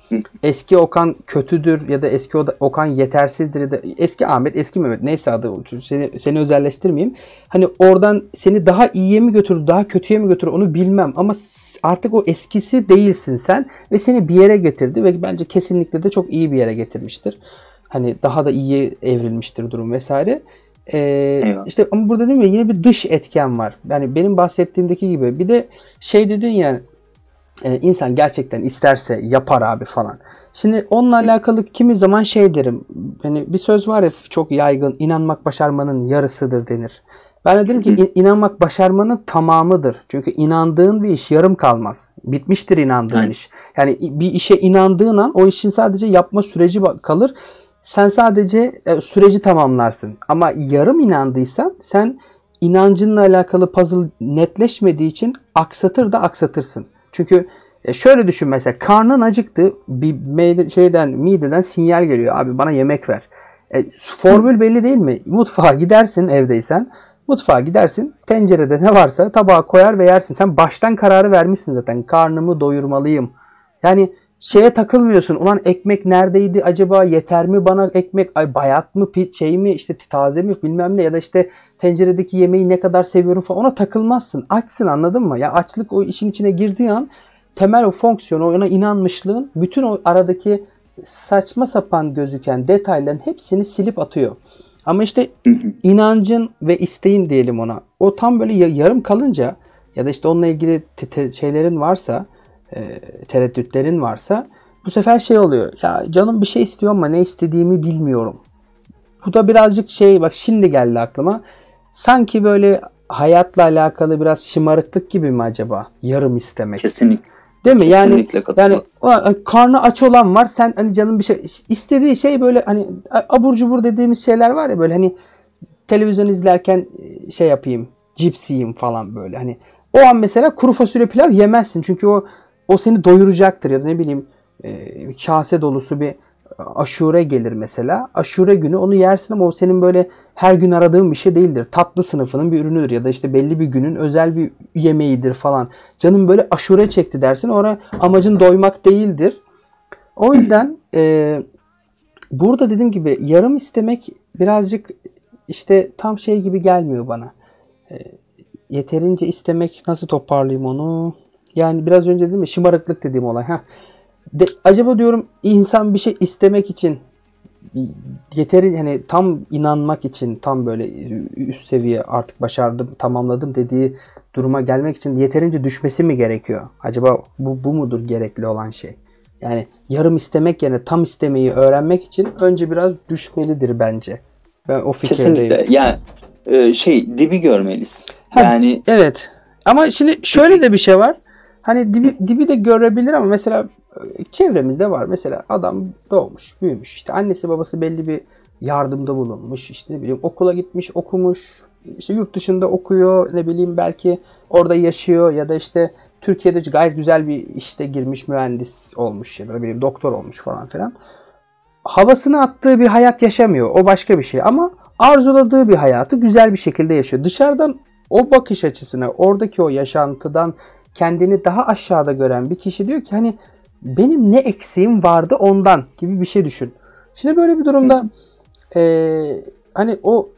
eski Okan kötüdür ya da eski Okan yetersizdir ya da eski Ahmet, eski Mehmet neyse adı seni, seni özelleştirmeyeyim. Hani oradan seni daha iyiye mi götürür, daha kötüye mi götürür onu bilmem ama artık o eskisi değilsin sen ve seni bir yere getirdi ve bence kesinlikle de çok iyi bir yere getirmiştir. Hani daha da iyi evrilmiştir durum vesaire. Ee, işte ama burada değil mi yine bir dış etken var. Yani benim bahsettiğimdeki gibi. Bir de şey dedin ya e, insan gerçekten isterse yapar abi falan. Şimdi onunla alakalı kimi zaman şey derim. Hani bir söz var ya çok yaygın. inanmak başarmanın yarısıdır denir. Ben de derim ki inanmak başarmanın tamamıdır. Çünkü inandığın bir iş yarım kalmaz. Bitmiştir inandığın evet. iş. Yani bir işe inandığın an o işin sadece yapma süreci kalır sen sadece e, süreci tamamlarsın. Ama yarım inandıysan sen inancınla alakalı puzzle netleşmediği için aksatır da aksatırsın. Çünkü e, şöyle düşün mesela karnın acıktı bir şeyden mideden sinyal geliyor abi bana yemek ver. E, formül belli değil mi? Mutfağa gidersin evdeysen. Mutfağa gidersin. Tencerede ne varsa tabağa koyar ve yersin. Sen baştan kararı vermişsin zaten. Karnımı doyurmalıyım. Yani şeye takılmıyorsun. Ulan ekmek neredeydi acaba yeter mi bana ekmek ay bayat mı şey mi işte taze mi bilmem ne ya da işte tenceredeki yemeği ne kadar seviyorum falan ona takılmazsın. Açsın anladın mı? Ya açlık o işin içine girdiği an temel o fonksiyonu ona inanmışlığın bütün o aradaki saçma sapan gözüken detayların hepsini silip atıyor. Ama işte *clears throat* inancın ve isteğin diyelim ona. O tam böyle yarım kalınca ya da işte onunla ilgili şeylerin varsa e, tereddütlerin varsa bu sefer şey oluyor. Ya canım bir şey istiyor ama ne istediğimi bilmiyorum. Bu da birazcık şey bak şimdi geldi aklıma. Sanki böyle hayatla alakalı biraz şımarıklık gibi mi acaba? Yarım istemek. Kesinlikle. Değil mi? Yani yani o, karnı aç olan var. Sen hani canım bir şey istediği şey böyle hani abur cubur dediğimiz şeyler var ya böyle hani televizyon izlerken e, şey yapayım, cips yiyeyim falan böyle. Hani o an mesela kuru fasulye pilav yemezsin. Çünkü o o seni doyuracaktır ya da ne bileyim e, kase dolusu bir aşure gelir mesela. Aşure günü onu yersin ama o senin böyle her gün aradığın bir şey değildir. Tatlı sınıfının bir ürünüdür ya da işte belli bir günün özel bir yemeğidir falan. Canım böyle aşure çekti dersin. Orada amacın doymak değildir. O yüzden e, burada dediğim gibi yarım istemek birazcık işte tam şey gibi gelmiyor bana. E, yeterince istemek nasıl toparlayayım onu? Yani biraz önce dedim ya şımarıklık dediğim olay. Ha. De, acaba diyorum insan bir şey istemek için yeteri hani tam inanmak için tam böyle üst seviye artık başardım tamamladım dediği duruma gelmek için yeterince düşmesi mi gerekiyor? Acaba bu, bu mudur gerekli olan şey? Yani yarım istemek yerine tam istemeyi öğrenmek için önce biraz düşmelidir bence. Ben o fikirdeyim. Kesinlikle. Yani e, şey dibi görmeliyiz. Ha, yani evet. Ama şimdi şöyle de bir şey var. Hani dibi, dibi de görebilir ama mesela e, çevremizde var. Mesela adam doğmuş, büyümüş. İşte annesi babası belli bir yardımda bulunmuş. İşte ne bileyim okula gitmiş, okumuş. İşte yurt dışında okuyor. Ne bileyim belki orada yaşıyor ya da işte Türkiye'de gayet güzel bir işte girmiş mühendis olmuş ya da bileyim doktor olmuş falan filan. Havasını attığı bir hayat yaşamıyor. O başka bir şey ama arzuladığı bir hayatı güzel bir şekilde yaşıyor. Dışarıdan o bakış açısına, oradaki o yaşantıdan kendini daha aşağıda gören bir kişi diyor ki hani benim ne eksiğim vardı ondan gibi bir şey düşün. Şimdi böyle bir durumda e, hani o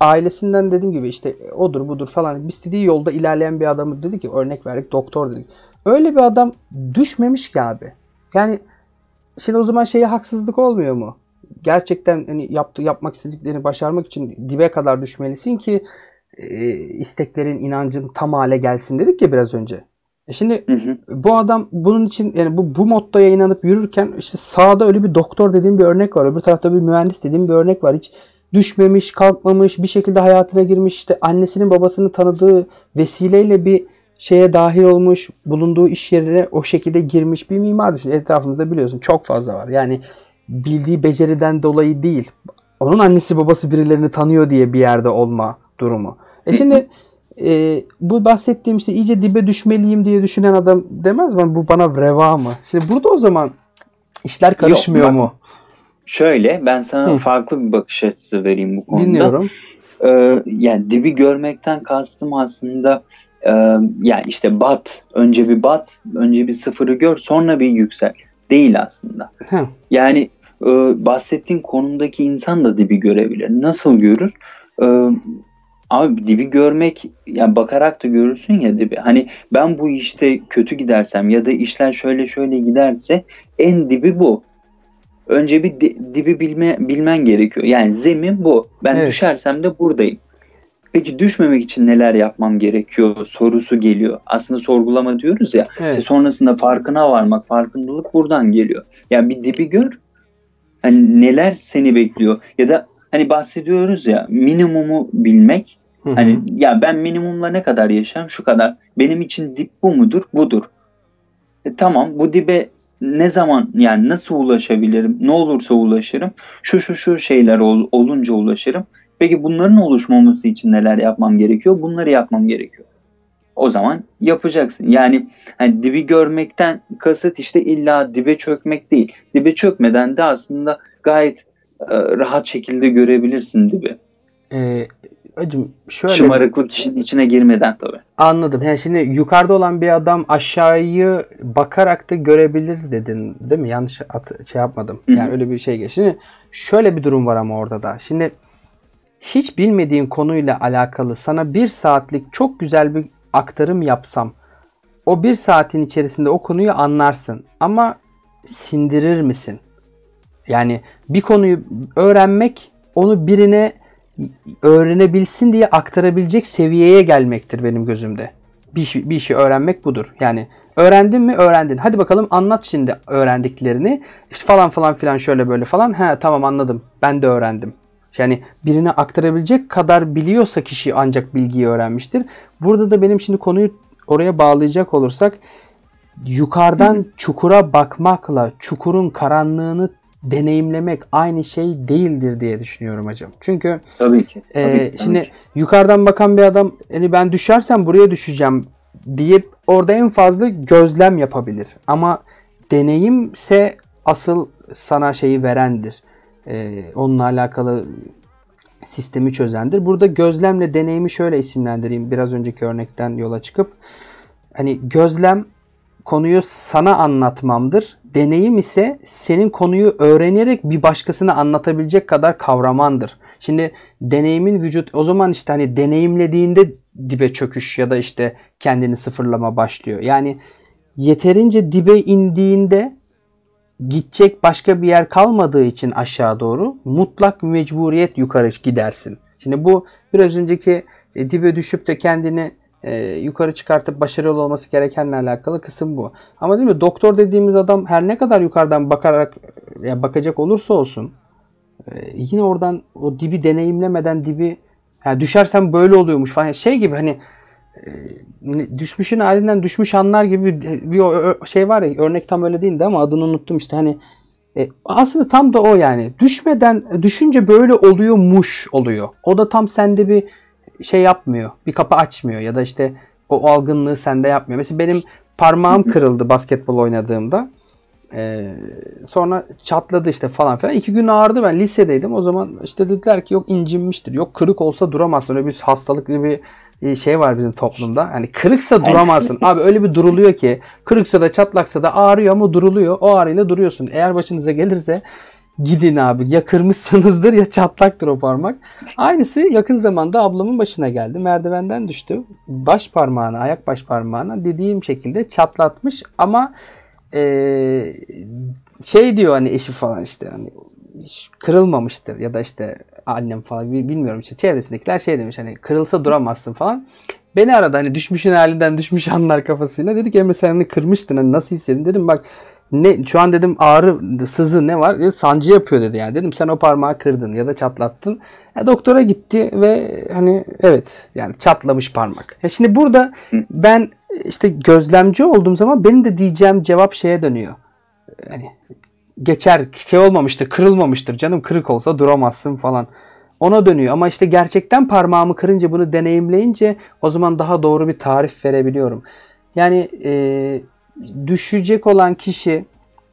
ailesinden dediğim gibi işte odur budur falan istediği yolda ilerleyen bir adamı dedi ki örnek verdik doktor dedik. Öyle bir adam düşmemiş ki abi. Yani şimdi o zaman şeye haksızlık olmuyor mu? Gerçekten hani yaptı, yapmak istediklerini başarmak için dibe kadar düşmelisin ki e, isteklerin, inancın tam hale gelsin dedik ya biraz önce. E şimdi Hı hı. bu adam bunun için yani bu bu mottoya inanıp yürürken işte sağda öyle bir doktor dediğim bir örnek var. Öbür tarafta bir mühendis dediğim bir örnek var. Hiç düşmemiş, kalkmamış, bir şekilde hayatına girmiş. işte annesinin babasını tanıdığı vesileyle bir şeye dahil olmuş, bulunduğu iş yerine o şekilde girmiş bir mimar düşün. Etrafımızda biliyorsun çok fazla var. Yani bildiği beceriden dolayı değil. Onun annesi babası birilerini tanıyor diye bir yerde olma durumu. E şimdi e, bu bahsettiğim işte iyice dibe düşmeliyim diye düşünen adam demez mi? Bu bana reva mı? Şimdi burada o zaman işler karışmıyor Yok, mu? Şöyle ben sana Hı. farklı bir bakış açısı vereyim bu konuda. Dinliyorum. Ee, yani dibi görmekten kastım aslında e, yani işte bat, önce bir bat, önce bir sıfırı gör, sonra bir yüksel. Değil aslında. Hı. Yani e, bahsettiğin konumdaki insan da dibi görebilir. Nasıl görür? E, abi dibi görmek, yani bakarak da görürsün ya dibi. Hani ben bu işte kötü gidersem ya da işler şöyle şöyle giderse en dibi bu. Önce bir di- dibi bilme, bilmen gerekiyor. Yani zemin bu. Ben Evet. düşersem de buradayım. Peki düşmemek için neler yapmam gerekiyor sorusu geliyor. Aslında sorgulama diyoruz ya. Evet. İşte sonrasında farkına varmak, farkındalık buradan geliyor. Yani bir dibi gör. Hani neler seni bekliyor ya da hani bahsediyoruz ya minimumu bilmek. Hı hı. Hani ya ben minimumla ne kadar yaşarım? Şu kadar. Benim için dip bu mudur? Budur. E, tamam bu dibe ne zaman yani nasıl ulaşabilirim? Ne olursa ulaşırım. Şu şu şu şeyler ol- olunca ulaşırım. Peki bunların oluşmaması için neler yapmam gerekiyor? Bunları yapmam gerekiyor. O zaman yapacaksın. Yani hani dibi görmekten kasıt işte illa dibe çökmek değil. Dibe çökmeden de aslında gayet rahat şekilde görebilirsin dibi. Ee, acım şöyle Şımarıklık işin içine girmeden tabii. anladım. Yani şimdi yukarıda olan bir adam aşağıyı bakarak da görebilir dedin değil mi? Yanlış at- şey yapmadım. Yani öyle bir şey geçti. Şimdi şöyle bir durum var ama orada da. Şimdi hiç bilmediğin konuyla alakalı sana bir saatlik çok güzel bir aktarım yapsam o bir saatin içerisinde o konuyu anlarsın. Ama sindirir misin? Yani bir konuyu öğrenmek onu birine öğrenebilsin diye aktarabilecek seviyeye gelmektir benim gözümde. Bir, işi- bir işi öğrenmek budur. Yani öğrendin mi öğrendin. Hadi bakalım anlat şimdi öğrendiklerini. İşte falan falan filan şöyle böyle falan. He tamam anladım. Ben de öğrendim. Yani birine aktarabilecek kadar biliyorsa kişi ancak bilgiyi öğrenmiştir. Burada da benim şimdi konuyu oraya bağlayacak olursak yukarıdan çukura bakmakla çukurun karanlığını deneyimlemek aynı şey değildir diye düşünüyorum hocam. Çünkü Tabii ki. Tabii ki, tabii şimdi ki. yukarıdan bakan bir adam hani ben düşersem buraya düşeceğim deyip orada en fazla gözlem yapabilir. Ama deneyimse asıl sana şeyi verendir. Ee, onunla alakalı sistemi çözendir. Burada gözlemle deneyimi şöyle isimlendireyim biraz önceki örnekten yola çıkıp. Hani gözlem konuyu sana anlatmamdır. Deneyim ise senin konuyu öğrenerek bir başkasına anlatabilecek kadar kavramandır. Şimdi deneyimin vücut o zaman işte hani deneyimlediğinde dibe çöküş ya da işte kendini sıfırlama başlıyor. Yani yeterince dibe indiğinde gidecek başka bir yer kalmadığı için aşağı doğru mutlak mecburiyet yukarı gidersin. Şimdi bu biraz önceki e, dibe düşüp de kendini e, yukarı çıkartıp başarılı olması gerekenle alakalı kısım bu. Ama değil mi doktor dediğimiz adam her ne kadar yukarıdan bakarak ya bakacak olursa olsun e, yine oradan o dibi deneyimlemeden dibi ya düşersem böyle oluyormuş falan şey gibi hani e, düşmüşün halinden düşmüş anlar gibi bir, şey var ya örnek tam öyle değildi ama adını unuttum işte hani e, aslında tam da o yani düşmeden düşünce böyle oluyormuş oluyor. O da tam sende bir şey yapmıyor. Bir kapı açmıyor ya da işte o algınlığı sende yapmıyor. Mesela benim parmağım *laughs* kırıldı basketbol oynadığımda. Ee, sonra çatladı işte falan filan. İki gün ağrıdı ben lisedeydim. O zaman işte dediler ki yok incinmiştir. Yok kırık olsa duramazsın. Öyle bir hastalıklı bir şey var bizim toplumda. Hani kırıksa duramazsın. Abi öyle bir duruluyor ki kırıksa da çatlaksa da ağrıyor ama duruluyor. O ağrıyla duruyorsun. Eğer başınıza gelirse gidin abi. Ya kırmışsınızdır ya çatlaktır o parmak. Aynısı yakın zamanda ablamın başına geldi. Merdivenden düştü. Baş parmağına, ayak baş parmağına dediğim şekilde çatlatmış ama eee, şey diyor hani eşi falan işte hani kırılmamıştır ya da işte annem falan bilmiyorum işte çevresindekiler şey demiş hani kırılsa duramazsın falan. Beni aradı hani düşmüşün halinden düşmüş anlar kafasıyla. Dedi ki Emre sen hani kırmıştın hani nasıl hissedin dedim bak ne şu an dedim ağrı sızı ne var? E, sancı yapıyor dedi yani. Dedim sen o parmağı kırdın ya da çatlattın. E, doktora gitti ve hani evet yani çatlamış parmak. E şimdi burada ben işte gözlemci olduğum zaman benim de diyeceğim cevap şeye dönüyor. Hani geçer şey olmamıştır, kırılmamıştır. Canım kırık olsa duramazsın falan. Ona dönüyor ama işte gerçekten parmağımı kırınca bunu deneyimleyince o zaman daha doğru bir tarif verebiliyorum. Yani e, düşecek olan kişi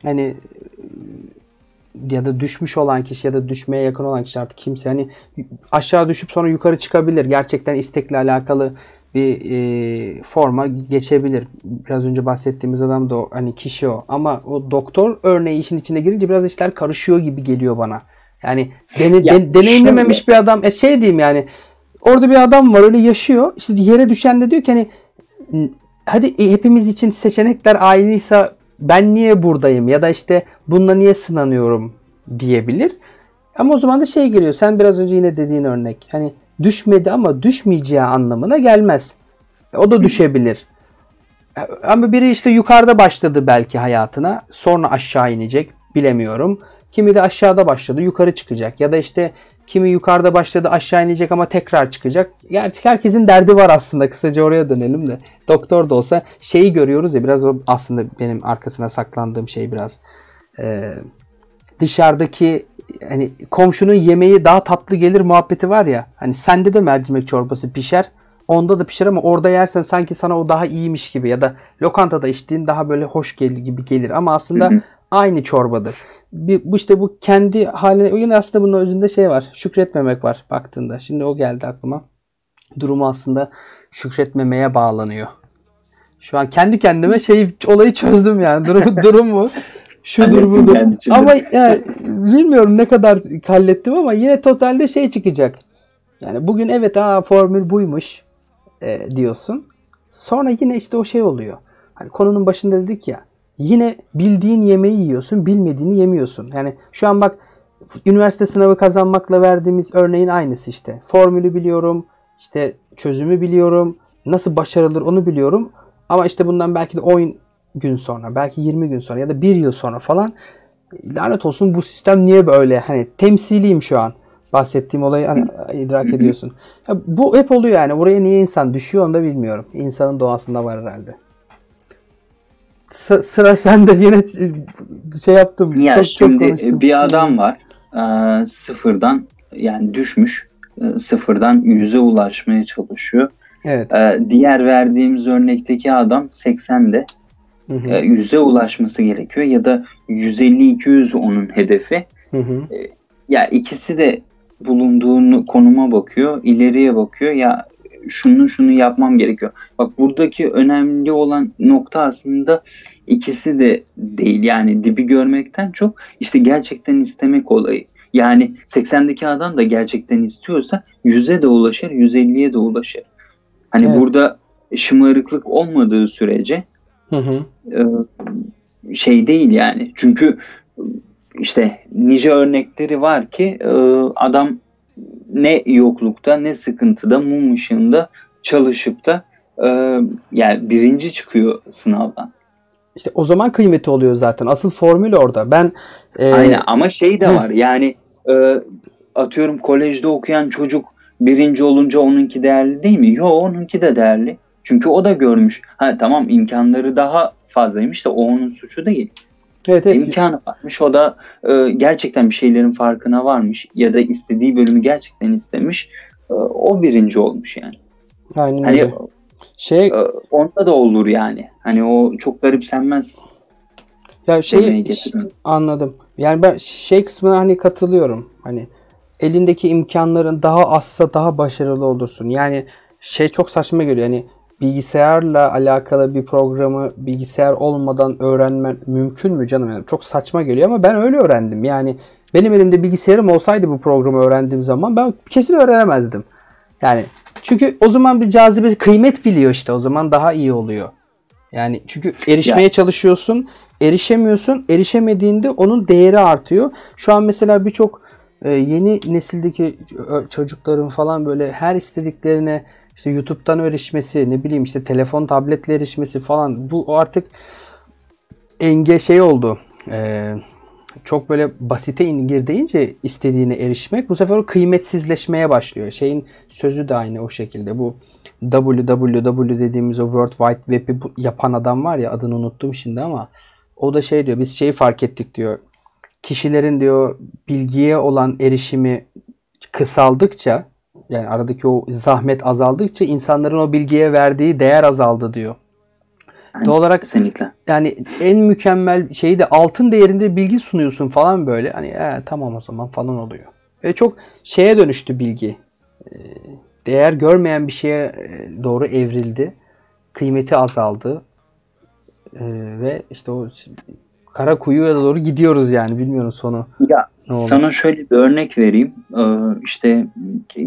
hani ya da düşmüş olan kişi ya da düşmeye yakın olan kişi artık kimse hani aşağı düşüp sonra yukarı çıkabilir. Gerçekten istekle alakalı bir e, forma geçebilir. Biraz önce bahsettiğimiz adam da o, hani kişi o. Ama o doktor örneği işin içine girince biraz işler karışıyor gibi geliyor bana. Yani dene, ya, de, deneyimlememiş şöyle. bir adam. E şey diyeyim yani orada bir adam var öyle yaşıyor. İşte yere düşen de diyor ki hani hadi e, hepimiz için seçenekler aynıysa ben niye buradayım ya da işte bununla niye sınanıyorum diyebilir. Ama o zaman da şey geliyor. Sen biraz önce yine dediğin örnek. Hani düşmedi ama düşmeyeceği anlamına gelmez. E, o da düşebilir. E, ama biri işte yukarıda başladı belki hayatına. Sonra aşağı inecek. Bilemiyorum. Kimi de aşağıda başladı yukarı çıkacak. Ya da işte kimi yukarıda başladı aşağı inecek ama tekrar çıkacak. Gerçi herkesin derdi var aslında. Kısaca oraya dönelim de. Doktor da olsa şeyi görüyoruz ya biraz o aslında benim arkasına saklandığım şey biraz. Ee, dışarıdaki hani komşunun yemeği daha tatlı gelir muhabbeti var ya. Hani sende de mercimek çorbası pişer. Onda da pişer ama orada yersen sanki sana o daha iyiymiş gibi ya da lokantada içtiğin daha böyle hoş gelir gibi gelir ama aslında hı hı. Aynı çorbadır. Bir, bu işte bu kendi haline yine aslında bunun özünde şey var. Şükretmemek var baktığında. Şimdi o geldi aklıma. Durumu aslında şükretmemeye bağlanıyor. Şu an kendi kendime şey olayı çözdüm yani. Durum, *laughs* durum mu? şudur budur. Ama yani, bilmiyorum ne kadar hallettim ama yine totalde şey çıkacak. Yani bugün evet aa formül buymuş e, diyorsun. Sonra yine işte o şey oluyor. Hani konunun başında dedik ya. Yine bildiğin yemeği yiyorsun, bilmediğini yemiyorsun. Yani şu an bak üniversite sınavı kazanmakla verdiğimiz örneğin aynısı işte. Formülü biliyorum, işte çözümü biliyorum, nasıl başarılır onu biliyorum. Ama işte bundan belki de 10 gün sonra, belki 20 gün sonra ya da 1 yıl sonra falan lanet olsun bu sistem niye böyle? Hani temsiliyim şu an. Bahsettiğim olayı hani *clears throat* idrak ediyorsun. Ya bu hep oluyor yani. Buraya niye insan düşüyor onu da bilmiyorum. İnsanın doğasında var herhalde. Sıra sende *laughs* yine şey yaptım. Ya çok, şimdi çok bir adam var. E, sıfırdan yani düşmüş. E, sıfırdan yüze ulaşmaya çalışıyor. Evet. E, diğer verdiğimiz örnekteki adam 80'de Hı hı. yüze ulaşması gerekiyor ya da 150-200 onun hedefi. Hı hı. Ya ikisi de bulunduğun konuma bakıyor, ileriye bakıyor. Ya şunu şunu yapmam gerekiyor. Bak buradaki önemli olan nokta aslında ikisi de değil. Yani dibi görmekten çok işte gerçekten istemek olayı. Yani 80'deki adam da gerçekten istiyorsa 100'e de ulaşır, 150'ye de ulaşır. Hani evet. burada şımarıklık olmadığı sürece Hı hı. Ee, şey değil yani. Çünkü işte nice örnekleri var ki e, adam ne yoklukta ne sıkıntıda mum ışığında çalışıp da e, yani birinci çıkıyor sınavdan. İşte o zaman kıymeti oluyor zaten. Asıl formül orada. Ben e... Aynen ama şey de var. yani e, atıyorum kolejde okuyan çocuk birinci olunca onunki değerli değil mi? Yok onunki de değerli. Çünkü o da görmüş. Ha tamam imkanları daha fazlaymış da o onun suçu değil. Evet, evet. İmkanı varmış. O da e, gerçekten bir şeylerin farkına varmış ya da istediği bölümü gerçekten istemiş. E, o birinci olmuş yani. Aynen hani, öyle. Şey e, onda da olur yani. Hani o çok garipsenmez. Ya şey anladım. Yani ben şey kısmına hani katılıyorum. Hani elindeki imkanların daha azsa daha başarılı olursun. Yani şey çok saçma geliyor. Yani bilgisayarla alakalı bir programı bilgisayar olmadan öğrenmen mümkün mü canım? Yani çok saçma geliyor ama ben öyle öğrendim. Yani benim elimde bilgisayarım olsaydı bu programı öğrendiğim zaman ben kesin öğrenemezdim. Yani çünkü o zaman bir cazibe kıymet biliyor işte o zaman daha iyi oluyor. Yani çünkü erişmeye ya. çalışıyorsun, erişemiyorsun. Erişemediğinde onun değeri artıyor. Şu an mesela birçok e, yeni nesildeki çocukların falan böyle her istediklerine işte YouTube'dan erişmesi, ne bileyim işte telefon, tabletle erişmesi falan bu artık enge şey oldu. Ee, çok böyle basite ingir deyince istediğine erişmek bu sefer o kıymetsizleşmeye başlıyor. Şeyin sözü de aynı o şekilde. Bu www dediğimiz o World Wide Web'i yapan adam var ya adını unuttum şimdi ama o da şey diyor biz şeyi fark ettik diyor. Kişilerin diyor bilgiye olan erişimi kısaldıkça yani aradaki o zahmet azaldıkça insanların o bilgiye verdiği değer azaldı diyor. Yani, Doğal olarak kesinlikle. Yani en mükemmel şeyi de altın değerinde bilgi sunuyorsun falan böyle. Hani e, tamam o zaman falan oluyor. Ve çok şeye dönüştü bilgi. E, değer görmeyen bir şeye e, doğru evrildi. Kıymeti azaldı. E, ve işte o kara kuyuya doğru gidiyoruz yani. Bilmiyorum sonu. Ya sana şöyle bir örnek vereyim. İşte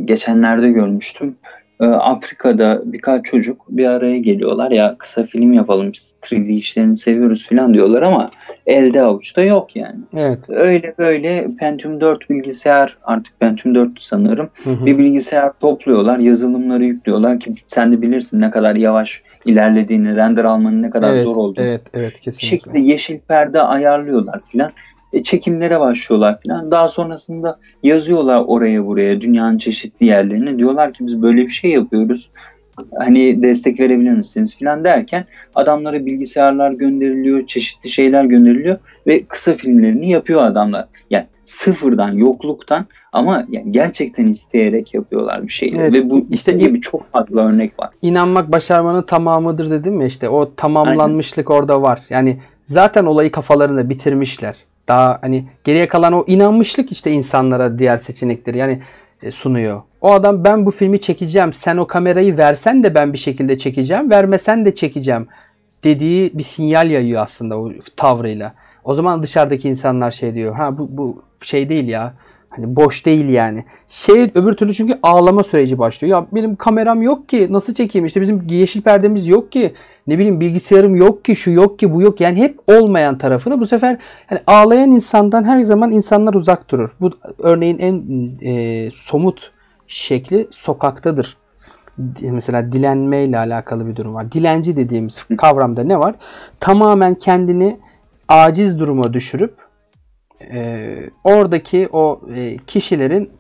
geçenlerde görmüştüm. Ee, Afrika'da birkaç çocuk bir araya geliyorlar ya kısa film yapalım biz 3D işlerini seviyoruz falan diyorlar ama elde avuçta yok yani. Evet. Öyle böyle Pentium 4 bilgisayar artık Pentium 4 sanırım hı hı. bir bilgisayar topluyorlar yazılımları yüklüyorlar ki sen de bilirsin ne kadar yavaş ilerlediğini render almanın ne kadar evet, zor olduğunu. Evet evet kesinlikle. Bir şekilde yeşil perde ayarlıyorlar filan çekimlere başlıyorlar falan. Daha sonrasında yazıyorlar oraya buraya dünyanın çeşitli yerlerine. Diyorlar ki biz böyle bir şey yapıyoruz. Hani destek verebilir misiniz falan derken adamlara bilgisayarlar gönderiliyor, çeşitli şeyler gönderiliyor ve kısa filmlerini yapıyor adamlar. Yani sıfırdan, yokluktan ama yani gerçekten isteyerek yapıyorlar bir şeyleri evet, ve bu işte gibi çok fazla örnek var. İnanmak başarmanın tamamıdır dedim ya işte o tamamlanmışlık Aynen. orada var. Yani zaten olayı kafalarında bitirmişler. Daha hani geriye kalan o inanmışlık işte insanlara diğer seçenekleri yani e, sunuyor. O adam ben bu filmi çekeceğim. Sen o kamerayı versen de ben bir şekilde çekeceğim. Vermesen de çekeceğim dediği bir sinyal yayıyor aslında o tavrıyla. O zaman dışarıdaki insanlar şey diyor. Ha bu bu şey değil ya. Hani boş değil yani. Şey öbür türlü çünkü ağlama süreci başlıyor. Ya benim kameram yok ki nasıl çekeyim? İşte bizim yeşil perdemiz yok ki. Ne bileyim bilgisayarım yok ki şu yok ki bu yok. Yani hep olmayan tarafını bu sefer hani ağlayan insandan her zaman insanlar uzak durur. Bu örneğin en e, somut şekli sokaktadır. Mesela dilenme ile alakalı bir durum var. Dilenci dediğimiz kavramda ne var? Tamamen kendini aciz duruma düşürüp e, oradaki o e, kişilerin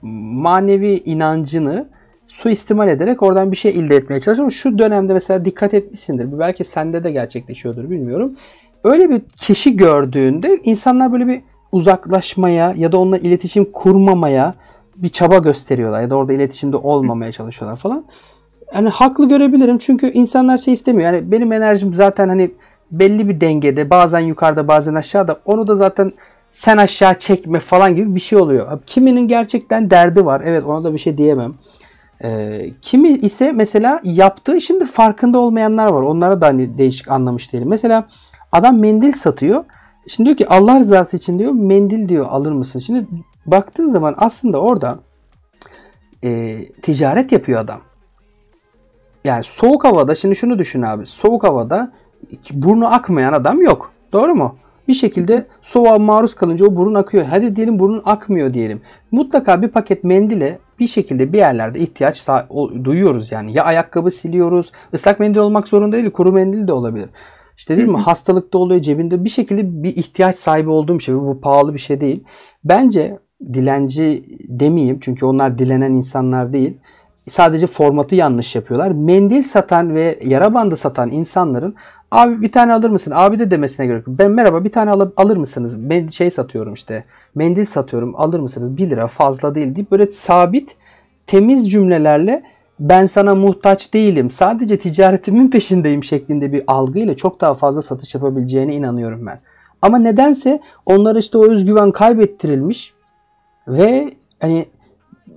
manevi inancını suistimal ederek oradan bir şey elde etmeye çalışıyor. Şu dönemde mesela dikkat etmişsindir. Belki sende de gerçekleşiyordur bilmiyorum. Öyle bir kişi gördüğünde insanlar böyle bir uzaklaşmaya ya da onunla iletişim kurmamaya bir çaba gösteriyorlar ya da orada iletişimde olmamaya çalışıyorlar falan. Yani haklı görebilirim çünkü insanlar şey istemiyor. Yani benim enerjim zaten hani belli bir dengede bazen yukarıda bazen aşağıda onu da zaten sen aşağı çekme falan gibi bir şey oluyor. Kiminin gerçekten derdi var. Evet ona da bir şey diyemem. Ee, kimi ise mesela yaptığı şimdi farkında olmayanlar var. Onlara da hani değişik anlamış değilim. Mesela adam mendil satıyor. Şimdi diyor ki Allah rızası için diyor mendil diyor alır mısın? Şimdi baktığın zaman aslında orada e, ticaret yapıyor adam. Yani soğuk havada şimdi şunu düşün abi. Soğuk havada burnu akmayan adam yok. Doğru mu? Bir şekilde soğuğa maruz kalınca o burun akıyor. Hadi diyelim burun akmıyor diyelim. Mutlaka bir paket mendile bir şekilde bir yerlerde ihtiyaç duyuyoruz yani. Ya ayakkabı siliyoruz. Islak mendil olmak zorunda değil. Kuru mendil de olabilir. İşte değil mi? Hastalıkta oluyor cebinde. Bir şekilde bir ihtiyaç sahibi olduğum şey. Bu pahalı bir şey değil. Bence dilenci demeyeyim. Çünkü onlar dilenen insanlar değil. Sadece formatı yanlış yapıyorlar. Mendil satan ve yara bandı satan insanların Abi bir tane alır mısın? Abi de demesine gerek yok. Ben merhaba bir tane al alır mısınız? Ben şey satıyorum işte. Mendil satıyorum. Alır mısınız? 1 lira fazla değil deyip böyle sabit temiz cümlelerle ben sana muhtaç değilim. Sadece ticaretimin *laughs* peşindeyim şeklinde bir algıyla çok daha fazla satış yapabileceğine inanıyorum ben. Ama nedense onlar işte o özgüven kaybettirilmiş ve hani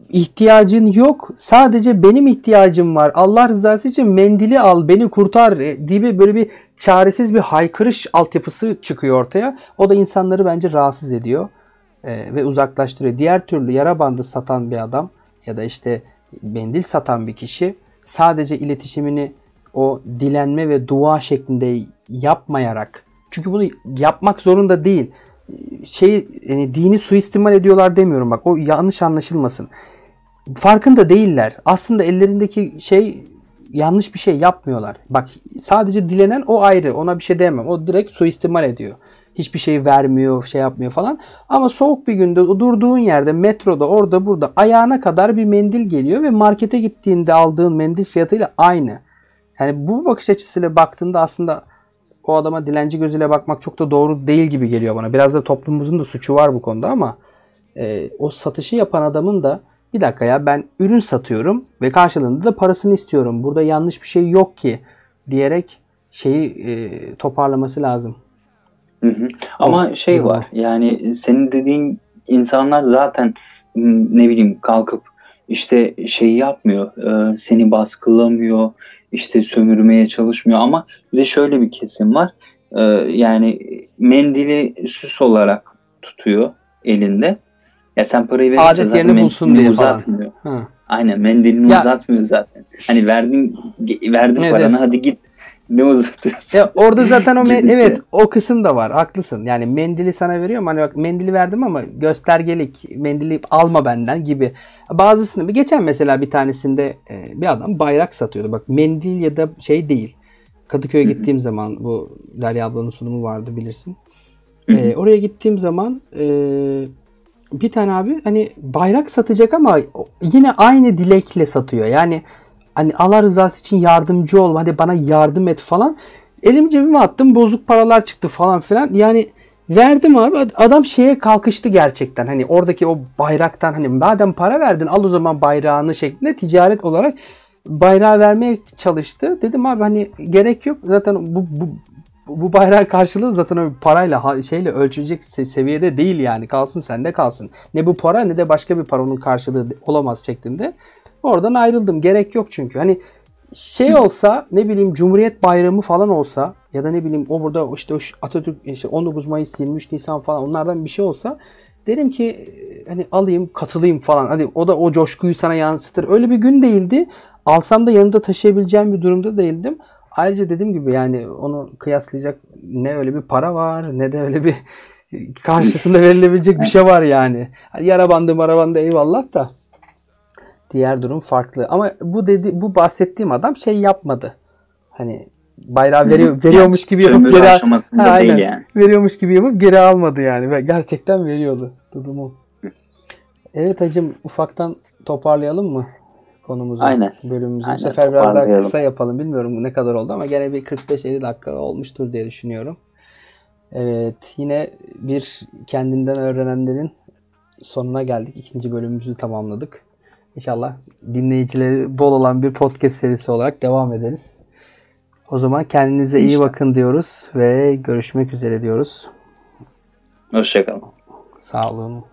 ihtiyacın yok. Sadece benim ihtiyacım var. Allah rızası için mendili al, beni kurtar gibi böyle bir çaresiz bir haykırış altyapısı çıkıyor ortaya. O da insanları bence rahatsız ediyor e, ve uzaklaştırıyor. Diğer türlü yara bandı satan bir adam ya da işte mendil satan bir kişi sadece iletişimini o dilenme ve dua şeklinde yapmayarak çünkü bunu yapmak zorunda değil. şey yani dini suistimal ediyorlar demiyorum bak o yanlış anlaşılmasın. Farkında değiller. Aslında ellerindeki şey yanlış bir şey yapmıyorlar. Bak sadece dilenen o ayrı. Ona bir şey demem. O direkt suistimal ediyor. Hiçbir şey vermiyor, şey yapmıyor falan. Ama soğuk bir günde durduğun yerde, metroda, orada, burada ayağına kadar bir mendil geliyor ve markete gittiğinde aldığın mendil fiyatıyla aynı. Yani bu bakış açısıyla baktığında aslında o adama dilenci gözüyle bakmak çok da doğru değil gibi geliyor bana. Biraz da toplumumuzun da suçu var bu konuda ama e, o satışı yapan adamın da bir dakika ya ben ürün satıyorum ve karşılığında da parasını istiyorum. Burada yanlış bir şey yok ki diyerek şeyi e, toparlaması lazım. Hı hı. Ama şey var yani senin dediğin insanlar zaten ne bileyim kalkıp işte şey yapmıyor, e, seni baskılamıyor, işte sömürmeye çalışmıyor ama bir de şöyle bir kesim var. E, yani mendili süs olarak tutuyor elinde. Ya sen parayı verince Adet zaten yerini bulsun diye falan. uzatmıyor. Ha. Aynen mendilini Ya- uzatmıyor zaten. Hani verdin verdin Evet, paranı evet. hadi git. Ne uzatıyorsun? Ya orada zaten o *laughs* me- Gibi. evet o kısım da var. Haklısın. Yani mendili sana veriyorum. Hani bak mendili verdim ama göstergelik mendili alma benden gibi. Bazısını bir geçen mesela bir tanesinde e, bir adam bayrak satıyordu. Bak mendil ya da şey değil. Kadıköy'e gittiğim zaman bu Derya ablanın sunumu vardı bilirsin. E, oraya gittiğim zaman e, bir tane abi hani bayrak satacak ama yine aynı dilekle satıyor. Yani hani Allah rızası için yardımcı ol. Hadi bana yardım et falan. Elim cebime attım. Bozuk paralar çıktı falan filan. Yani verdim abi. Adam şeye kalkıştı gerçekten. Hani oradaki o bayraktan hani madem para verdin al o zaman bayrağını şeklinde ticaret olarak bayrağı vermeye çalıştı. Dedim abi hani gerek yok. Zaten bu, bu bu bayrağın karşılığı zaten o parayla şeyle ölçülecek se- seviyede değil yani. Kalsın sende kalsın. Ne bu para ne de başka bir para onun karşılığı olamaz şeklinde. Oradan ayrıldım. Gerek yok çünkü. Hani şey olsa ne bileyim Cumhuriyet Bayramı falan olsa ya da ne bileyim o burada işte Atatürk işte 19 Mayıs 23 Nisan falan onlardan bir şey olsa derim ki e, hani alayım katılayım falan. Hadi o da o coşkuyu sana yansıtır. Öyle bir gün değildi. Alsam da yanında taşıyabileceğim bir durumda değildim. Ayrıca dediğim gibi yani onu kıyaslayacak ne öyle bir para var ne de öyle bir *laughs* karşısında verilebilecek bir şey var yani. Yara bandı mara bandı eyvallah da diğer durum farklı. Ama bu dedi bu bahsettiğim adam şey yapmadı. Hani bayrağı veriyor, veriyormuş gibi yapıp geri Ha, değil aynen. yani. veriyormuş gibi yapıp geri almadı yani. Gerçekten veriyordu durumu. Evet hacım ufaktan toparlayalım mı konumuzu? Aynen. Bölümümüzü. Aynen, Bu sefer biraz daha kısa yapalım. Bilmiyorum ne kadar oldu ama gene bir 45-50 dakika olmuştur diye düşünüyorum. Evet yine bir kendinden öğrenenlerin sonuna geldik. İkinci bölümümüzü tamamladık. İnşallah dinleyicileri bol olan bir podcast serisi olarak devam ederiz. O zaman kendinize iyi bakın diyoruz ve görüşmek üzere diyoruz. Hoşçakalın. Sağ olun.